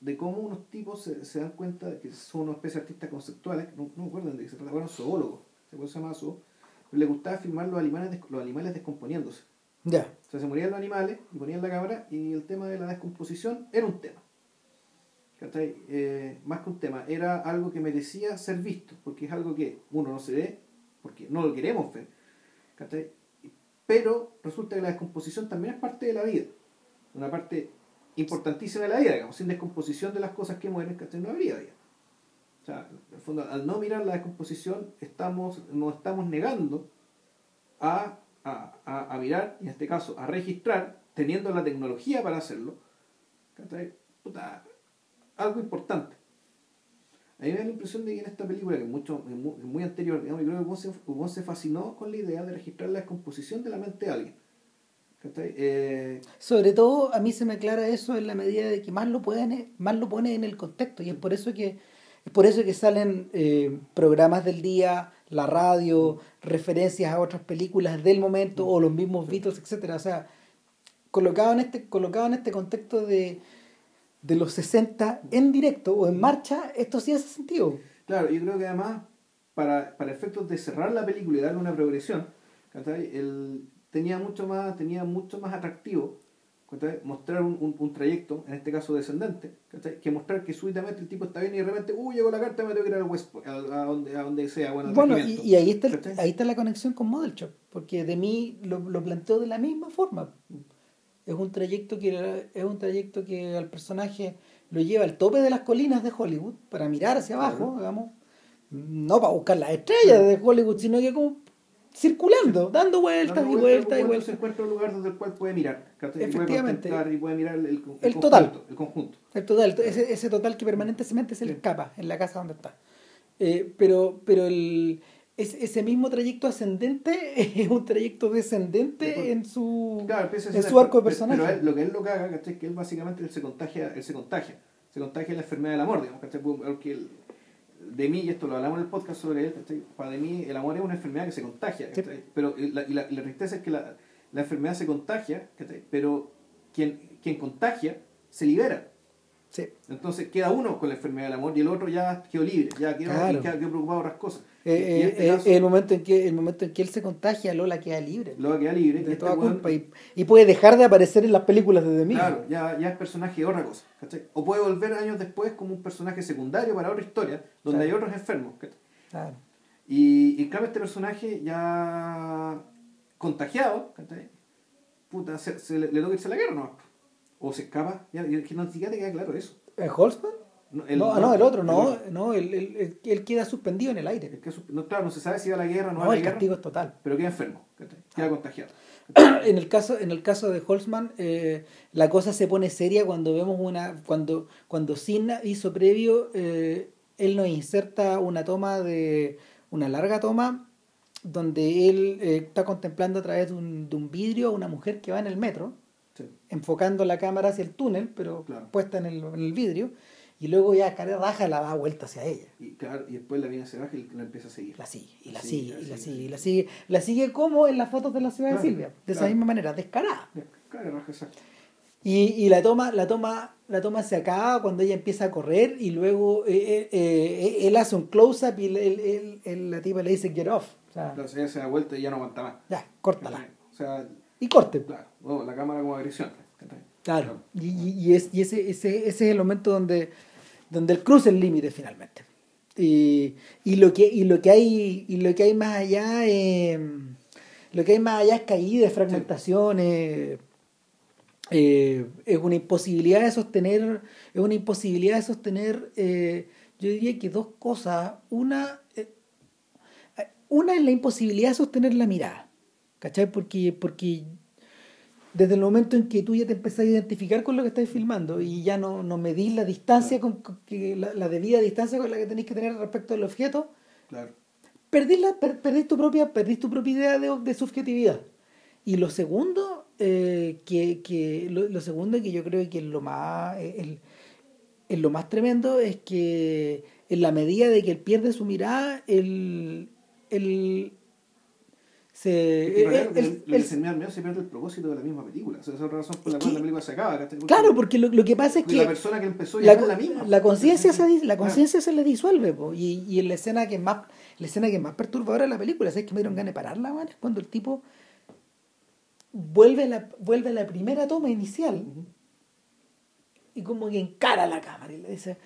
Speaker 2: de cómo unos tipos se, se, dan cuenta de que son una especie de artistas conceptuales, no, no me acuerdo de qué se trata, bueno, zoólogos, se puede llamar zoo, pero les gustaba filmar los animales, los animales descomponiéndose.
Speaker 1: Ya.
Speaker 2: O sea, se morían los animales y ponían la cámara y el tema de la descomposición era un tema. Eh, más que un tema, era algo que merecía ser visto, porque es algo que uno no se ve, porque no lo queremos ver. Pero resulta que la descomposición también es parte de la vida, una parte importantísima de la vida, digamos, sin descomposición de las cosas que mueren, no habría vida. O sea, en el fondo, al no mirar la descomposición, estamos, nos estamos negando a, a, a, mirar, y en este caso a registrar, teniendo la tecnología para hacerlo, Puta, algo importante. A mí me da la impresión de que en esta película, que es, mucho, muy, muy anterior, digamos, creo que Wong se, fascinó con la idea de registrar la descomposición de la mente de alguien. Eh...
Speaker 1: Sobre todo, a mí se me aclara eso en la medida de que más lo, pueden, más lo pone en el contexto, y es por eso que, es por eso que salen eh, programas del día, la radio, referencias a otras películas del momento, o los mismos Beatles, etcétera. O sea, colocado en este, colocado en este contexto de de los 60 en directo o en marcha, esto sí hace sentido.
Speaker 2: Claro, yo creo que además, para, para efectos de cerrar la película y darle una progresión, él tenía mucho más, tenía mucho más atractivo mostrar un, un, un, trayecto, en este caso descendente, que mostrar que súbitamente el tipo está bien y de repente, uy, llegó la carta, me tengo que ir al West a, a, donde, a donde sea. Bueno,
Speaker 1: bueno y, y, ahí, está ahí está la conexión con Model Shop, porque de mí lo, lo planteó de la misma forma. Es un trayecto que es un trayecto que al personaje lo lleva al tope de las colinas de Hollywood para mirar hacia abajo, digamos, no para buscar las estrellas de Hollywood, sino que como circulando, dando vueltas y vueltas y vueltas.
Speaker 2: Se encuentra un lugar donde el cual puede mirar,
Speaker 1: Efectivamente.
Speaker 2: y puede mirar el, el,
Speaker 1: el total,
Speaker 2: conjunto, el conjunto.
Speaker 1: El total, ese, ese total que permanentemente se le escapa en la casa donde está. Eh, pero, pero el es, ese mismo trayecto ascendente es un trayecto descendente en su,
Speaker 2: claro,
Speaker 1: en su arco de personaje.
Speaker 2: Pero, él, lo que él lo caga, ¿cachai? Es que él básicamente él se contagia, él se contagia, se contagia la enfermedad del amor, digamos, ¿cachai? Porque él, de mí, y esto lo hablamos en el podcast sobre él, ¿cachai? Para de mí el amor es una enfermedad que se contagia. Pero la, y la, y la tristeza es que la, la enfermedad se contagia, ¿cachai? Pero quien, quien contagia se libera.
Speaker 1: Sí.
Speaker 2: Entonces queda uno con la enfermedad del amor y el otro ya quedó libre, ya quedó,
Speaker 1: claro.
Speaker 2: quedó, quedó preocupado de otras cosas.
Speaker 1: Eh, este eh, caso, el, momento en que, el momento en que él se contagia, Lola queda libre.
Speaker 2: Lola queda libre.
Speaker 1: De toda este. Y, y, puede dejar de aparecer en las películas de mí.
Speaker 2: Claro, ya, ya es personaje de otra cosa. ¿cachai? O puede volver años después como un personaje secundario para otra historia, donde claro. hay otros enfermos. ¿cachai?
Speaker 1: Claro.
Speaker 2: Y, y cambio este personaje ya contagiado, ¿cachai? Puta, se, se le, le toca irse a la guerra, ¿no? O se escapa, ya, que no siquiera te queda claro eso.
Speaker 1: ¿El Holzman? No, el, no, no, el otro, no, el, no, él, él, él, queda suspendido en el aire.
Speaker 2: El que, no, claro, no se sabe si va a la guerra no,
Speaker 1: no
Speaker 2: va a la
Speaker 1: el
Speaker 2: guerra.
Speaker 1: castigo es total.
Speaker 2: Pero queda enfermo, queda contagiado.
Speaker 1: en el caso, en el caso de Holzman, eh, la cosa se pone seria cuando vemos una, cuando, cuando Sinna hizo previo, eh, él nos inserta una toma de, una larga toma, donde él eh, está contemplando a través de un, de un vidrio a una mujer que va en el metro. Enfocando la cámara hacia el túnel, pero
Speaker 2: claro.
Speaker 1: puesta en el, en el vidrio y luego ya cara raja la da vuelta hacia ella.
Speaker 2: Y claro, y después la mina se baja y la empieza a seguir.
Speaker 1: La sigue, y la sigue, y la sigue, y la sigue, la sigue como en las fotos de la ciudad
Speaker 2: claro,
Speaker 1: de Silvia, de
Speaker 2: claro.
Speaker 1: esa misma manera, descarada.
Speaker 2: Cara raja, exacto.
Speaker 1: Y, y la toma, la toma, la toma se acaba cuando ella empieza a correr y luego eh, eh, eh, él hace un close up y él, él, él, la tipa le dice get off. O sea,
Speaker 2: Entonces ella se da vuelta y ya no aguanta más.
Speaker 1: Ya, córtala.
Speaker 2: O sea,
Speaker 1: y corte.
Speaker 2: Claro, bueno, la cámara como agresión.
Speaker 1: Claro. claro. Y, y, es, y ese, ese, ese es el momento donde donde él cruza el límite finalmente. Y, y, lo que, y, lo que hay, y lo que hay más allá eh, lo que hay más allá es caída, fragmentación, eh, eh, es una imposibilidad de sostener, es una imposibilidad de sostener, eh, yo diría que dos cosas. Una, una es la imposibilidad de sostener la mirada, ¿cachai? Porque, porque desde el momento en que tú ya te empezás a identificar con lo que estás filmando y ya no, no medís la distancia, con, la, la, debida distancia con la que tenéis que tener respecto al objeto,
Speaker 2: Claro.
Speaker 1: perdís, la, per- perdís tu propia, perdís tu propia idea de, de subjetividad. Y lo segundo, eh, que, que lo, lo segundo que yo creo que es lo más el, es lo más tremendo es que en la medida de que él pierde su mirada, él, él se
Speaker 2: en realidad,
Speaker 1: él-
Speaker 2: lo-
Speaker 1: él-
Speaker 2: lo que
Speaker 1: él-
Speaker 2: se pierde el propósito de la misma película. O sea, esa es la razón por la cual la película se acaba.
Speaker 1: claro, porque lo, lo que pasa es que
Speaker 2: la persona que empezó ya
Speaker 1: la,
Speaker 2: es la misma.
Speaker 1: la conciencia se, la
Speaker 2: Claro.
Speaker 1: conciencia se le disuelve po, y, y en la escena que es más la escena que es más perturbadora de la película es que me dieron ganas de pararla man, es cuando el tipo vuelve a la, vuelve a la primera toma inicial y como que encara a la cámara y le dice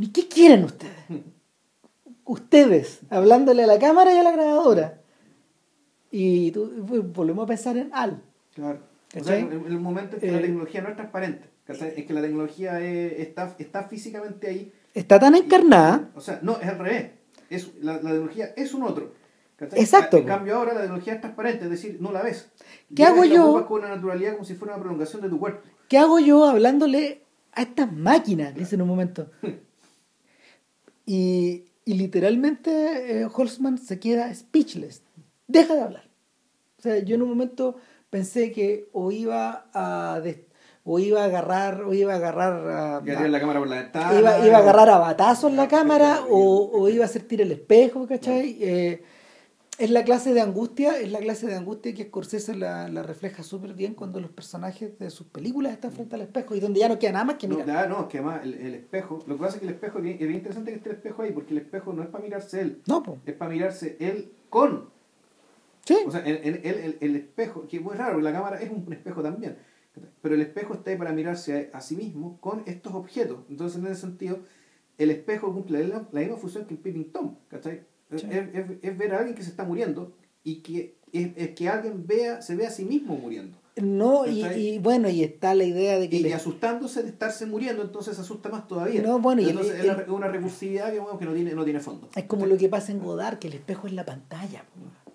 Speaker 1: ¿y qué quieren ustedes? ustedes hablándole a la cámara y a la grabadora y tú, volvemos a pensar en Al
Speaker 2: Claro. O sea, en el momento en que la
Speaker 1: Eh,
Speaker 2: tecnología no es transparente. Es que la tecnología es- está, está físicamente ahí.
Speaker 1: está tan encarnada
Speaker 2: O sea, no, es al revés. Es, la, la tecnología es un otro. ¿cachai?
Speaker 1: Exacto.
Speaker 2: En cambio ahora la tecnología es transparente, es decir, no la ves.
Speaker 1: ¿Qué hago
Speaker 2: y la
Speaker 1: yo?
Speaker 2: con una naturalidad como si fuera una prolongación de tu cuerpo.
Speaker 1: ¿Qué hago yo hablándole a estas máquinas? Dice en un momento. Y, y literalmente eh, Holzman se queda speechless. Deja de hablar. O sea, yo en un momento pensé que o iba a o iba a agarrar o iba a agarrar a,
Speaker 2: tiras la cámara por la ventana.
Speaker 1: iba, iba a agarrar a batazos la cámara o, o iba a hacer tira el espejo, ¿cachai? Eh, es la clase de angustia, es la clase de angustia que Scorsese la, la refleja súper bien cuando los personajes de sus películas están frente al espejo y donde ya no queda nada más que
Speaker 2: No,
Speaker 1: mirar.
Speaker 2: no, es que además el, el espejo, lo que pasa es que el espejo, es bien, es bien interesante que esté el espejo ahí, porque el espejo no es para mirarse él,
Speaker 1: No, pues.
Speaker 2: es para mirarse él con.
Speaker 1: Sí.
Speaker 2: O sea, el, el, el, el- espejo, que es muy raro, la cámara es un espejo también, pero el espejo está ahí para mirarse a, a sí mismo con estos objetos. Entonces, en ese sentido, el espejo cumple la, la misma función que el Peeping Tom, ¿cachai? Es,
Speaker 1: Sí.
Speaker 2: es- es- es ver a alguien que se está muriendo y que es, es que alguien vea, se ve a sí mismo muriendo.
Speaker 1: No, y, y bueno, y está la idea de que...
Speaker 2: Y,
Speaker 1: le-
Speaker 2: y asustándose de estarse muriendo, entonces se asusta más todavía.
Speaker 1: No, bueno, y el-
Speaker 2: entonces
Speaker 1: el-
Speaker 2: es una, recursividad que, bueno, que no, tiene, no tiene fondo.
Speaker 1: Es como lo que pasa en Godard, que el espejo es la pantalla.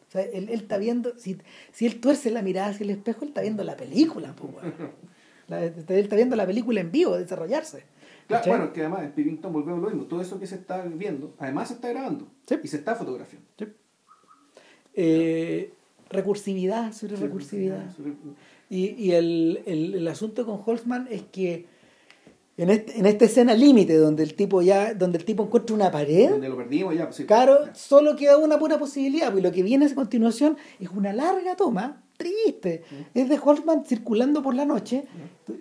Speaker 1: O sea, él, él está viendo, si, si él tuerce la mirada hacia el espejo, él está viendo la película. weón. La- él está viendo la película en vivo, desarrollarse.
Speaker 2: Claro,
Speaker 1: ¿Cachai?
Speaker 2: bueno, que además en Peeping Tom volvemos lo mismo. Todo eso que se está viendo, además se está grabando
Speaker 1: Sí.
Speaker 2: y se está fotografiando.
Speaker 1: Eh, recursividad sobre recursividad. Y, y el, el, el asunto con Holzman es que en, este, en esta escena límite donde el tipo ya, donde el tipo encuentra una pared,
Speaker 2: Donde lo perdimos ya, pues sí.
Speaker 1: claro,
Speaker 2: Ya.
Speaker 1: solo queda una pura posibilidad, porque lo que viene a continuación es una larga toma, triste, es de Holzman circulando por la noche,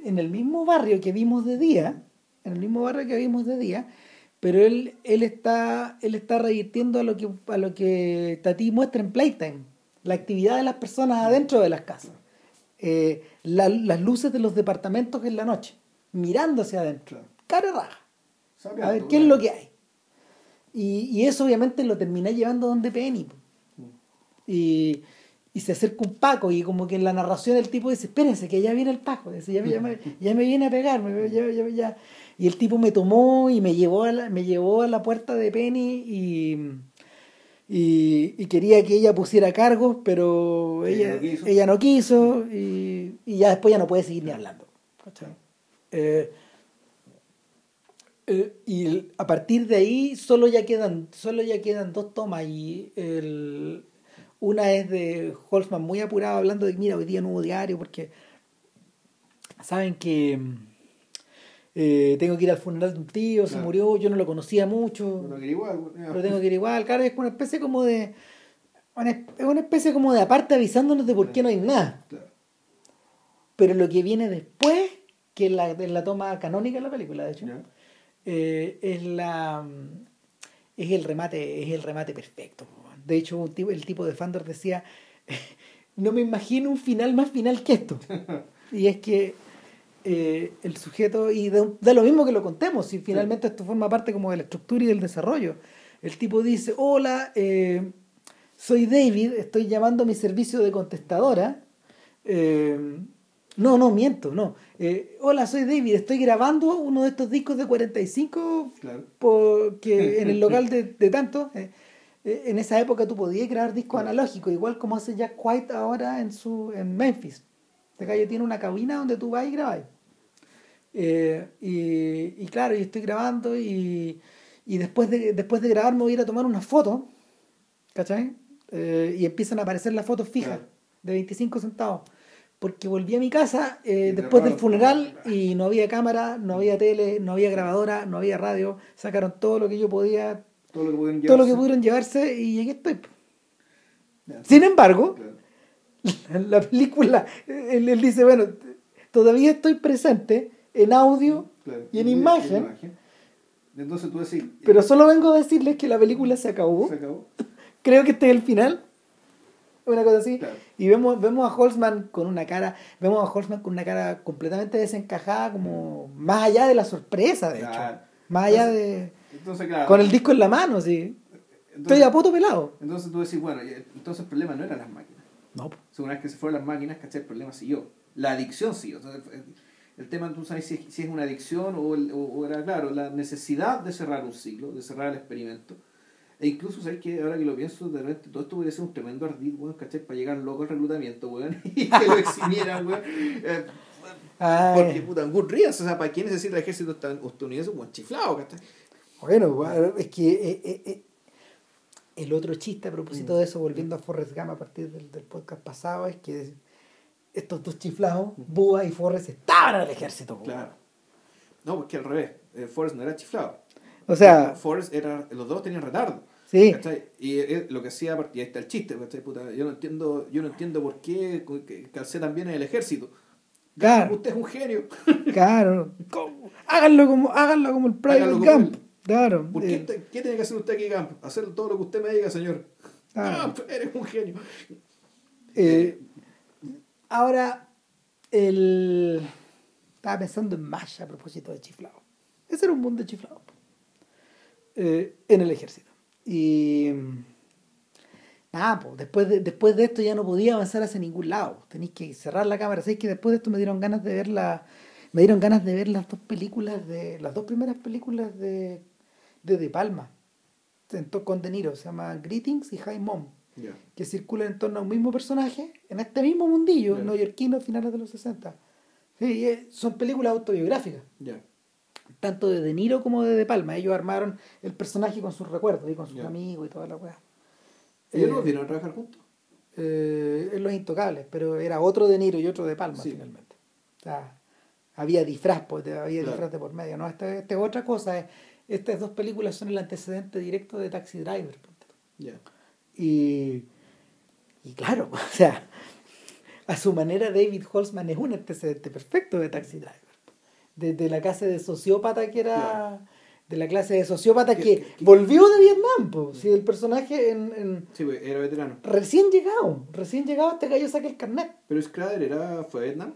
Speaker 1: en el mismo barrio que vimos de día, en el mismo barrio que vimos de día, pero él, él está, él está revirtiendo a lo que, a lo que Tati muestra en Playtime, la actividad de las personas adentro de las casas, eh, la- las luces de los departamentos en la noche, mirando hacia adentro, cara raja. A ver, ¿qué es lo que hay? Y, y eso obviamente lo termina llevando donde Penny. Y, y se acerca un Paco y como que en la narración el tipo dice, espérense, que ya viene el Paco, dice, ya, ya me, ya me viene a pegar, me- ya- ya- ya". y el tipo me tomó y me llevó a la, me llevó a la puerta de Penny y, y, y quería que ella pusiera cargos, pero
Speaker 2: Ella
Speaker 1: ella,
Speaker 2: no quiso.
Speaker 1: ella no quiso y, y ya después ya no puede seguir ni hablando. Eh, eh, y a partir de ahí solo ya quedan solo ya quedan dos tomas y el, una es de Holzman muy apurado hablando de mira hoy día no hubo diario porque saben que eh, tengo que ir al funeral de un tío se murió yo no lo conocía mucho
Speaker 2: Bueno, que igual, ya.
Speaker 1: pero tengo que ir igual. Claro es una especie como de es una especie como de aparte avisándonos de por qué no hay nada. pero lo que viene después que es la, es la toma canónica de la película de hecho eh, es la es el remate es el remate perfecto de hecho un tipo, el tipo de Fandor decía no me imagino un final más final que esto y es que eh, el sujeto y da, da lo mismo que lo contemos si finalmente esto forma parte como de la estructura y del desarrollo. El tipo dice hola eh, soy David estoy llamando a mi servicio de contestadora eh, No, no, miento, no. Eh, hola, soy David, estoy grabando uno de estos discos de 45
Speaker 2: Claro.
Speaker 1: porque en el local de, de tanto. eh, eh, en esa época tú podías grabar discos analógicos, igual como hace Jack White ahora en su en Memphis. Este gallo tiene una cabina donde tú vas y grabas. Eh, y, y claro, yo estoy grabando y, y después, de, después de grabar me voy a ir a tomar una foto, ¿cachai? Y empiezan a aparecer las fotos fijas
Speaker 2: Claro.
Speaker 1: de 25 centavos. Porque volví a mi casa eh, después del funeral y no había cámara, no había tele, no había grabadora, no había radio. Sacaron todo lo que yo podía,
Speaker 2: Todo lo que pudieron
Speaker 1: todo lo que
Speaker 2: llevarse.
Speaker 1: pudieron llevarse y aquí estoy. Sin embargo, la película, él, él dice, bueno, todavía estoy presente en audio
Speaker 2: Claro.
Speaker 1: y en imagen,
Speaker 2: Entonces tú decís,
Speaker 1: pero solo vengo a decirles que la película se acabó.
Speaker 2: se acabó.
Speaker 1: Creo que este es el final. Una cosa así.
Speaker 2: Claro.
Speaker 1: Y vemos, vemos a Holzman con una cara, vemos a Holzman con una cara completamente desencajada, como más allá de la sorpresa, de
Speaker 2: Claro.
Speaker 1: hecho. Más allá
Speaker 2: Entonces-
Speaker 1: de.
Speaker 2: Entonces, claro.
Speaker 1: con el disco en la mano, sí. Estoy a poto pelado.
Speaker 2: entonces tú decís, bueno, y entonces el problema no eran las máquinas.
Speaker 1: No,
Speaker 2: una vez que se fueron las máquinas, ¿cachai? El problema siguió. La adicción siguió. Entonces, el, tema, tú sabes si, es una adicción o, o- o era, claro, la necesidad de cerrar un ciclo, de cerrar el experimento. E incluso, ¿sabes que Ahora que lo pienso, de repente todo esto podría ser un tremendo ardid, weón, ¿cachai? Para llegar loco al reclutamiento, weón, y que lo eximieran, weón. Eh, porque, puta, en good riddance, o sea, ¿para qué necesita el ejército estadounidense? Un buen chiflado, ¿cachai?
Speaker 1: Bueno, es que eh, eh, eh, el otro chiste a propósito
Speaker 2: Mm.
Speaker 1: de eso, volviendo a Forrest Gump a partir del, del podcast pasado, es que estos dos chiflados, Búa y Forrest, estaban en el ejército.
Speaker 2: Claro. No, porque al revés, eh, Forrest no era chiflado.
Speaker 1: O sea,
Speaker 2: Forrest era, los dos tenían retardo.
Speaker 1: sí,
Speaker 2: ¿Cachai? Y lo que hacía, a partir- y ahí está el chiste, ¿cachai? Puta, yo no entiendo, yo no entiendo por qué calcé también en el ejército.
Speaker 1: claro,
Speaker 2: Usted es un genio.
Speaker 1: claro. ¿Cómo? Háganlo como, háganlo como el Private Gump.
Speaker 2: él.
Speaker 1: Claro.
Speaker 2: ¿Por qué,
Speaker 1: eh,
Speaker 2: qué tiene que hacer usted aquí, Camp? Hacer todo lo que usted me diga, señor.
Speaker 1: Claro.
Speaker 2: Camp, eres un genio.
Speaker 1: eh, ahora, el... estaba pensando en Masha a propósito de chiflado. Ese era un mundo de chiflado. Eh, en el ejército. Y nada, pues, después de, después de esto ya no podía avanzar hacia ningún lado. Tenéis que cerrar la cámara. Sabéis que después de esto me dieron ganas de ver la, me dieron ganas de ver las dos películas de, las dos primeras películas de, de De Palma, con De Niro, se llama Greetings y High Mom,
Speaker 2: Ya.
Speaker 1: que circulan en torno a un mismo personaje, en este mismo mundillo,
Speaker 2: Claro.
Speaker 1: neoyorquino, a finales de los 60. Sí, eh, son películas autobiográficas
Speaker 2: Ya.
Speaker 1: Tanto de De Niro como de De Palma. Ellos armaron el personaje con sus recuerdos y con sus amigos y toda la weá.
Speaker 2: ¿Ellos
Speaker 1: Eh,
Speaker 2: no vieron a trabajar juntos?
Speaker 1: eh, en Los Intocables, pero era otro De Niro y otro De Palma
Speaker 2: Sí.
Speaker 1: finalmente. O sea, había disfraz, pues, había
Speaker 2: Claro.
Speaker 1: disfraz de por medio. ¿no? Esta, esta es otra cosa. eh. Estas dos películas son el antecedente directo de Taxi Driver.
Speaker 2: Ya.
Speaker 1: Y, y claro, o sea, a su manera David Holzman es un antecedente perfecto de Taxi Driver. Desde la clase de sociópata que era...
Speaker 2: Claro.
Speaker 1: De la clase de sociópata
Speaker 2: Que-
Speaker 1: que,
Speaker 2: que-
Speaker 1: volvió de Vietnam, pues. Si el personaje en, en-
Speaker 2: Sí, pues, era veterano.
Speaker 1: recién llegado, recién llegado este gallo saca el carnet.
Speaker 2: Pero Scrader era, fue a Vietnam.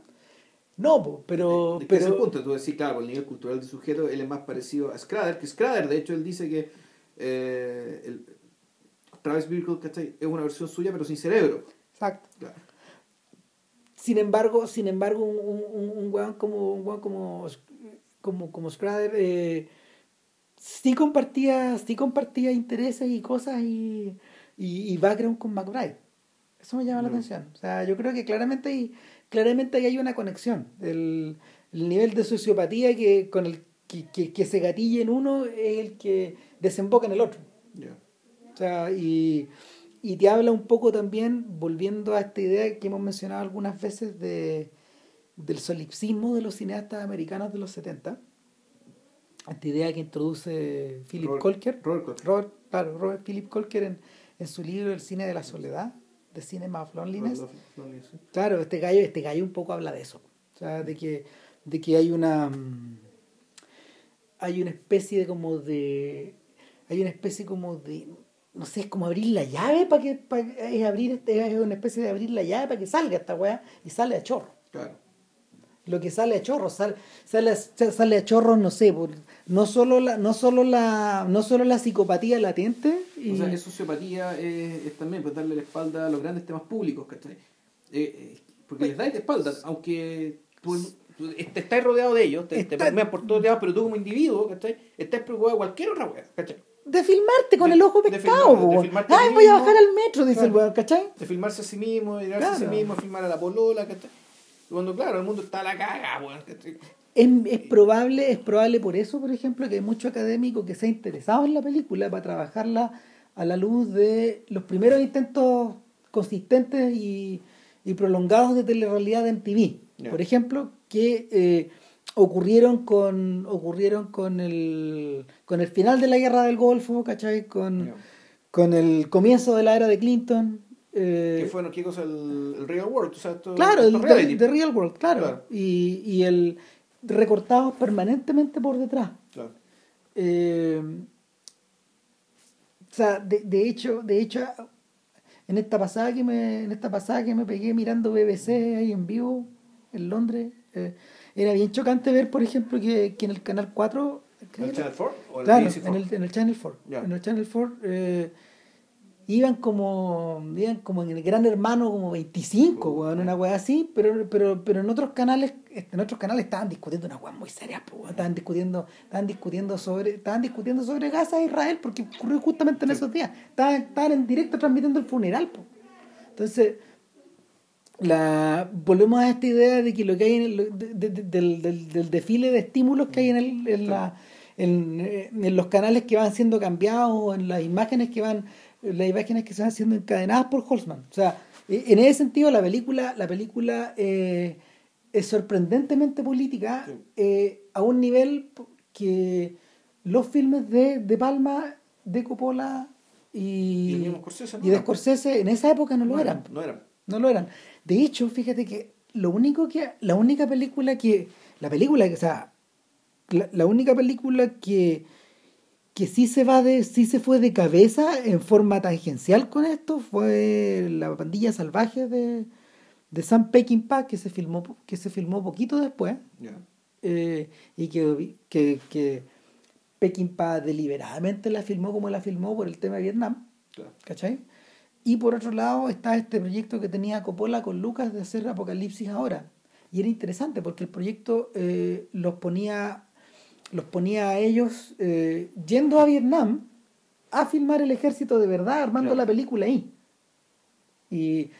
Speaker 1: No, po, pero,
Speaker 2: Es que ese es
Speaker 1: pero
Speaker 2: punto, tú decís, claro, por el nivel cultural del sujeto, él es más parecido a Scrader, que Scrader, de hecho, él dice que eh, el, Travis Bickle, ¿cachai? Es una versión suya, pero sin cerebro.
Speaker 1: exacto.
Speaker 2: Claro.
Speaker 1: Sin embargo, sin embargo, un, un, un, weón como un weón como como, como Scrader eh, sí compartía, sí compartía intereses y cosas y, y, y background con McBride. Eso me llama la
Speaker 2: Mm.
Speaker 1: atención. O sea, yo creo que claramente hay, claramente ahí hay una conexión. El, el nivel de sociopatía que con el que, que, que se gatilla en uno es el que desemboca en el otro.
Speaker 2: Ya.
Speaker 1: O sea, y, y te habla un poco también, volviendo a esta idea que hemos mencionado algunas veces de, del solipsismo de los cineastas americanos de los 70. Esta idea que introduce Philip
Speaker 2: Robert-
Speaker 1: Colker.
Speaker 2: Robert Colker.
Speaker 1: Robert, claro, Robert Philip Colker en, en su libro El cine de la soledad, The Cinema of Loneliness. Claro, este gallo, este gallo un poco habla de eso. O sea, de que, de que hay una hay una especie de como de hay una especie como de no sé, es como abrir la llave para que para, es abrir este- es una especie de abrir la llave para que salga esta weá y sale a chorro.
Speaker 2: Claro.
Speaker 1: Lo que sale a chorro, sale, sale, a- sale a chorro, no sé, por, no solo la, no solo la, no solo la psicopatía latente y
Speaker 2: O sea, es sociopatía, es, es también pues, darle la espalda a los grandes temas públicos, ¿cachai? Eh, eh, Porque les dais de espalda, aunque tú, tú estás rodeado de ellos, te,
Speaker 1: Está-
Speaker 2: por todos lados, pero tú como individuo, ¿cachai? Estás preocupado de cualquier otra wea, ¿cachai?
Speaker 1: De filmarte con
Speaker 2: De-
Speaker 1: el ojo
Speaker 2: de
Speaker 1: pescado,
Speaker 2: filmar- de filmarte
Speaker 1: Ay, voy a bajar al metro, dice el
Speaker 2: Claro.
Speaker 1: weón, ¿cachai?
Speaker 2: De filmarse a sí mismo, de mirarse a sí mismo, filmar a la polola, ¿cachai? Y Cuando, claro, el mundo está a la caga, weón.
Speaker 1: Es, es probable, es probable por eso, por ejemplo, que hay mucho académico que se ha interesado en la película para trabajarla a la luz de los primeros intentos consistentes y, y prolongados de telerrealidad en TV.
Speaker 2: Ya.
Speaker 1: Por ejemplo, que eh, ocurrieron con ocurrieron con el con el final de la guerra del Golfo, ¿cachai? Con, con el comienzo de la era de Clinton. eh,
Speaker 2: ¿Qué fue, no, qué cosa? El, el Real World, o sea, esto,
Speaker 1: Claro,
Speaker 2: esto
Speaker 1: el de, Real World, claro.
Speaker 2: Claro.
Speaker 1: Y, y el recortados permanentemente por detrás.
Speaker 2: Claro.
Speaker 1: Eh, o sea, de, de hecho, de hecho, en esta pasada que me, en esta pasada que me pegué mirando BBC ahí en vivo en Londres, eh, era bien chocante ver, por ejemplo, que, que en el canal 4 creo
Speaker 2: ¿El Channel 4? ¿O el
Speaker 1: Claro, en
Speaker 2: 4?
Speaker 1: el, en el Channel 4.
Speaker 2: Ya.
Speaker 1: En el Channel 4 eh, iban como iban como en el Gran Hermano como 25,
Speaker 2: Oh,
Speaker 1: weón, una weá así, pero, pero, pero en otros canales, este, en otros canales estaban discutiendo una weá muy seria, weón. estaban discutiendo, estaban discutiendo sobre, estaban discutiendo sobre Gaza e Israel, porque ocurrió justamente en esos días. Estaban, estaban en directo transmitiendo el funeral, po. Entonces, la volvemos a esta idea de que lo que hay en el- de- de- de- del, del- del desfile de estímulos que hay en, el, en, la, en, en los canales que van siendo cambiados o en las imágenes que van las imágenes que se van siendo encadenadas por Holzman o sea eh, en ese sentido la película la película eh, es sorprendentemente política
Speaker 2: Sí.
Speaker 1: eh, a un nivel que los filmes de, de Palma de Coppola y,
Speaker 2: Y
Speaker 1: de Scorsese en esa época no lo eran
Speaker 2: No eran.
Speaker 1: no lo eran. De hecho, fíjate que lo único que. La única película que. La película, o sea. La, la única película que. que sí se va de. sí se fue de cabeza en forma tangencial con esto fue La pandilla salvaje de. de Sam Peckinpah que se filmó que se filmó poquito después. Eh, y que, que, que Peckinpah deliberadamente la filmó como la filmó por el tema de Vietnam. ¿cachai? Y por otro lado está este proyecto que tenía Coppola con Lucas de hacer Apocalipsis ahora. Y era interesante porque el proyecto eh, los ponía los ponía a ellos eh, yendo a Vietnam a filmar el ejército de verdad, armando
Speaker 2: Claro.
Speaker 1: la película ahí. Y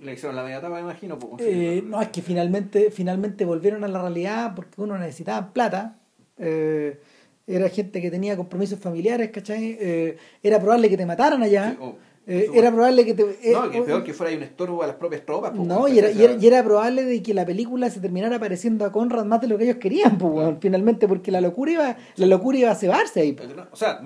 Speaker 2: Le hicieron la media tapa, me imagino. pues,
Speaker 1: eh, no, es que finalmente, finalmente volvieron a la realidad porque uno necesitaba plata. eh, era gente que tenía compromisos familiares, ¿cachai? Eh, era probable que te mataran allá.
Speaker 2: Sí, oh,
Speaker 1: Eh, era probable que te... eh,
Speaker 2: no, que peor que fuera un estorbo a las propias tropas. pues,
Speaker 1: No, y era, y, era, y era probable de que la película se terminara pareciendo a Conrad más de lo que ellos querían, pues, weón, finalmente, porque la locura iba, la locura iba a cebarse ahí. pues.
Speaker 2: O sea,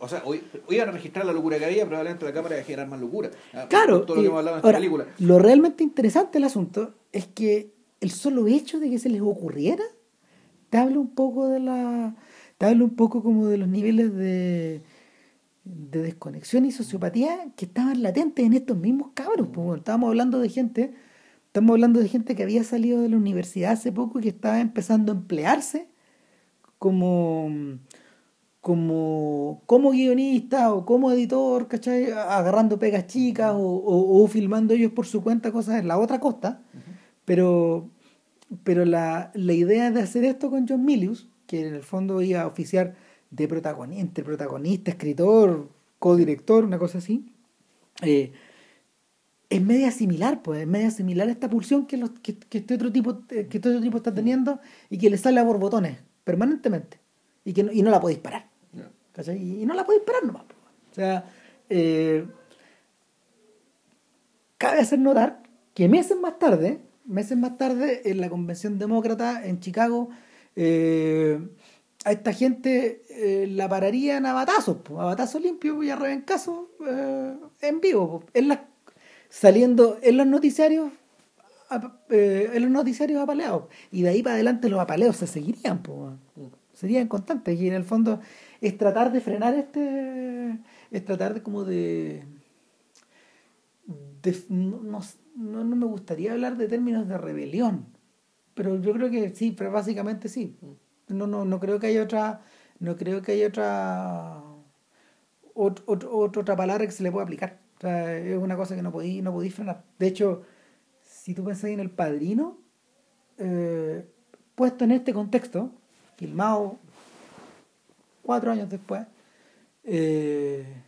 Speaker 2: o, sea hoy, hoy iban a registrar la locura que había, probablemente la cámara iba a generar más locura. Ah,
Speaker 1: Claro,
Speaker 2: por Todo lo
Speaker 1: y-
Speaker 2: que hemos hablado en esta
Speaker 1: ahora,
Speaker 2: película.
Speaker 1: lo realmente interesante del asunto es que el solo hecho de que se les ocurriera te habla un poco de la te habla un poco como de los niveles de de desconexión y sociopatía que estaban latentes en estos mismos cabros pues, estábamos hablando de gente estamos hablando de gente que había salido de la universidad hace poco y que estaba empezando a emplearse como como, como guionista o como editor, ¿cachai? Agarrando pegas chicas o, o- o filmando ellos por su cuenta cosas en la otra costa. Pero, pero la, la idea de hacer esto con John Milius, que en el fondo iba a oficiar de protagonista, entre protagonista, escritor, codirector, una cosa así, eh, es media similar, pues, es media similar a esta pulsión que, los, que, que este otro tipo, que este otro tipo está teniendo y que le sale a borbotones permanentemente y que no, y no la puede disparar.
Speaker 2: Ya.
Speaker 1: ¿cachai? Y, y no la puede disparar nomás. po. O sea, eh, cabe hacer notar que meses más tarde, meses más tarde, en la convención demócrata en Chicago, eh, a esta gente eh, la pararían a batazos, po, a batazos limpios y a rebencazos eh, en vivo, en las- saliendo en los noticiarios ap- eh, en los noticiarios apaleados. Y de ahí para adelante los apaleos se seguirían po, serían constantes. Y en el fondo es tratar de frenar este es tratar de como de, no, no, me gustaría hablar de términos de rebelión pero yo creo que sí básicamente sí no no no creo que haya otra no creo que haya otra ot- ot- otra otra palabra que se le pueda aplicar o sea, es una cosa que no podí no podí frenar de hecho si tú pensás en el padrino, eh, puesto en este contexto, filmado cuatro años después, eh,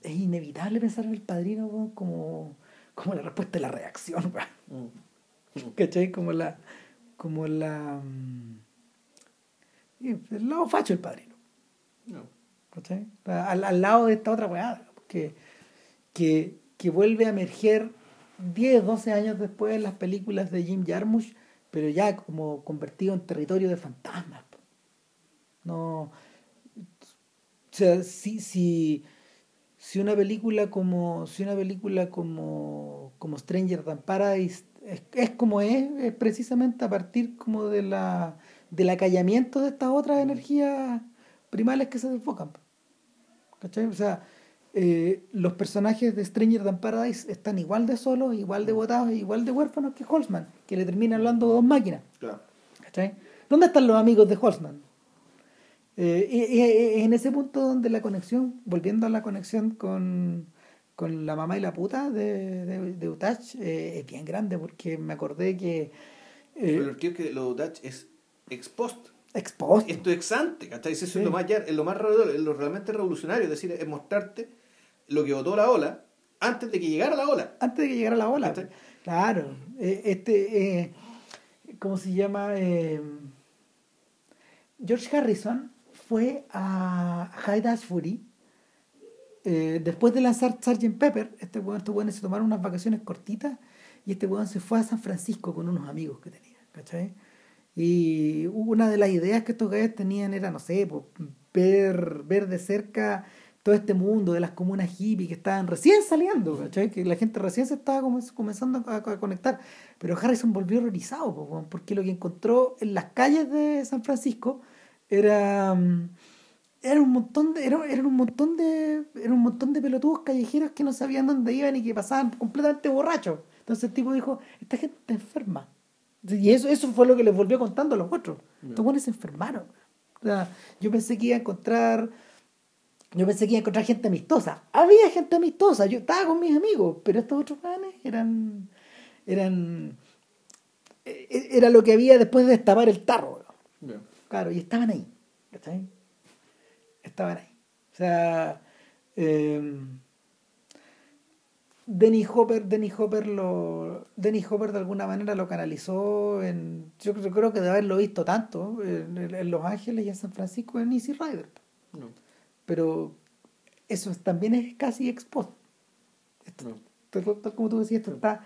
Speaker 1: es inevitable pensar en el padrino como, como la respuesta de la reacción.
Speaker 2: Mm.
Speaker 1: ¿cachai? Como la. Como la. mm, y El lado facho del padrino.
Speaker 2: No.
Speaker 1: Al, al lado de esta otra weá, que, que, que vuelve a emerger 10, 12 años después en las películas de Jim Jarmusch, pero ya como convertido en territorio de fantasmas. No. O sea, si, si, si una película como. Si una película como. como Stranger Than Paradise es, es como es, es precisamente a partir como de la del acallamiento de estas otras energías primales que se desfocan. ¿Cachai? O sea, eh, los personajes de Stranger Than Paradise están igual de solos, igual de botados, e igual de huérfanos que Holzman, que le termina hablando de dos máquinas.
Speaker 2: Claro.
Speaker 1: ¿Cachai? ¿Dónde están los amigos de Holzman? Eh, es en ese punto donde la conexión, volviendo a la conexión con, con la mamá y la puta de, de, de Utach, eh, es bien grande porque me acordé que
Speaker 2: Pero
Speaker 1: eh,
Speaker 2: lo que es que lo Dutch es ex post.
Speaker 1: Expost,
Speaker 2: Esto es ex ante, ¿cachai? Eso
Speaker 1: Sí.
Speaker 2: es lo más, ya- es lo más re- es lo realmente revolucionario, es decir, es mostrarte lo que votó la ola antes de que llegara la ola.
Speaker 1: antes de que llegara la ola.
Speaker 2: ¿Cachai?
Speaker 1: Claro, eh, este, eh, ¿cómo se llama? Eh, George Harrison fue a Hyde Ashbury eh, después de lanzar Sgt. Pepper. Este weón, estos weones se tomaron unas vacaciones cortitas y este weón se fue a San Francisco con unos amigos que tenía, ¿cachai? Y una de las ideas que estos gallos tenían era, no sé, pues, ver, ver de cerca todo este mundo de las comunas hippies que estaban recién saliendo, ¿cachai? Que la gente recién se estaba come- comenzando a, conectar. Pero Harrison volvió horrorizado, porque lo que encontró en las calles de San Francisco era, mm, era un montón de, era, era un montón de, era un montón de pelotudos callejeros que no sabían dónde iban y que pasaban completamente borrachos. Entonces el tipo dijo, esta gente está enferma. Y eso, eso fue lo que les volvió contando a los otros. Estos buenos se enfermaron. O sea, yo pensé que iba a encontrar. Yo pensé que iba a encontrar gente amistosa. Había gente amistosa. Yo estaba con mis amigos. Pero estos otros planes eran. Eran. e- e- Era lo que había después de destapar el tarro. Claro, y estaban ahí. ¿Cachai? Estaban ahí. O sea. Eh, Denny Hopper, Denny Hopper lo. Denny Hopper de alguna manera lo canalizó en. Yo, creo- yo creo que de haberlo visto tanto en, en- en Los Ángeles y en San Francisco en Easy Rider.
Speaker 2: No,
Speaker 1: Pero eso es- también es casi ex post. Esto-
Speaker 2: no.
Speaker 1: como tú decías, esto está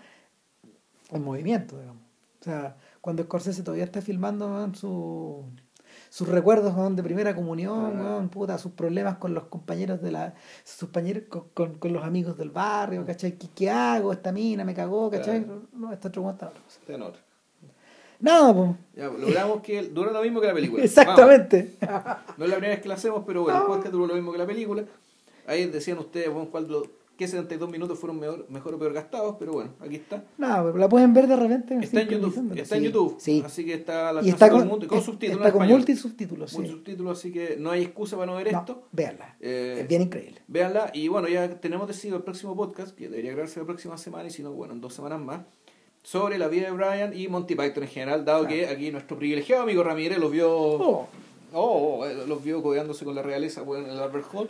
Speaker 1: en movimiento, digamos. O sea, cuando Scorsese todavía está filmando weón, su, sus recuerdos weón, de primera comunión,
Speaker 2: Ah.
Speaker 1: weón, puta, sus problemas con los compañeros de la. sus compañeros con, con- con los amigos del barrio, ¿cachai? ¿Qué, qué hago? Esta mina me cagó, ¿cachai?
Speaker 2: Claro.
Speaker 1: No, este otro está en otra. Nada, pues.
Speaker 2: Ya, logramos que dura lo mismo que la película.
Speaker 1: Exactamente.
Speaker 2: Vamos. No es la primera vez que la hacemos, pero bueno, el podcast duró lo mismo que la película. Ahí decían ustedes, bueno, cuál qué 72 minutos fueron mejor, mejor o peor gastados, pero bueno, aquí está.
Speaker 1: Nada, pero la pueden ver de repente.
Speaker 2: Está en YouTube, está en
Speaker 1: Sí,
Speaker 2: YouTube,
Speaker 1: Sí.
Speaker 2: así que está al
Speaker 1: Y está con,
Speaker 2: el mundo y con
Speaker 1: es-
Speaker 2: subtítulos
Speaker 1: está con multisubtítulos, sí.
Speaker 2: Multi subtítulos, así que no hay excusa para no ver
Speaker 1: No,
Speaker 2: esto.
Speaker 1: véanla.
Speaker 2: Eh,
Speaker 1: es bien increíble.
Speaker 2: Véanla y bueno, ya tenemos decidido el próximo podcast, que debería grabarse la próxima semana y si no, bueno, en dos semanas más, sobre la vida de Brian y Monty Python en general, dado
Speaker 1: Claro.
Speaker 2: que aquí nuestro privilegiado amigo Ramírez los vio, oh,
Speaker 1: Oh.
Speaker 2: oh, eh, los vio codeándose con la realeza bueno, en el Albert Hall,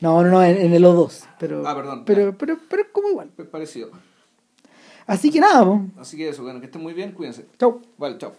Speaker 1: No, no, no, en, en el O2. Pero,
Speaker 2: Ah, perdón.
Speaker 1: Pero, pero, pero es como igual.
Speaker 2: parecido.
Speaker 1: Así que nada, pues.
Speaker 2: Así que eso, bueno, que estén muy bien, cuídense.
Speaker 1: Chau.
Speaker 2: Vale, chao.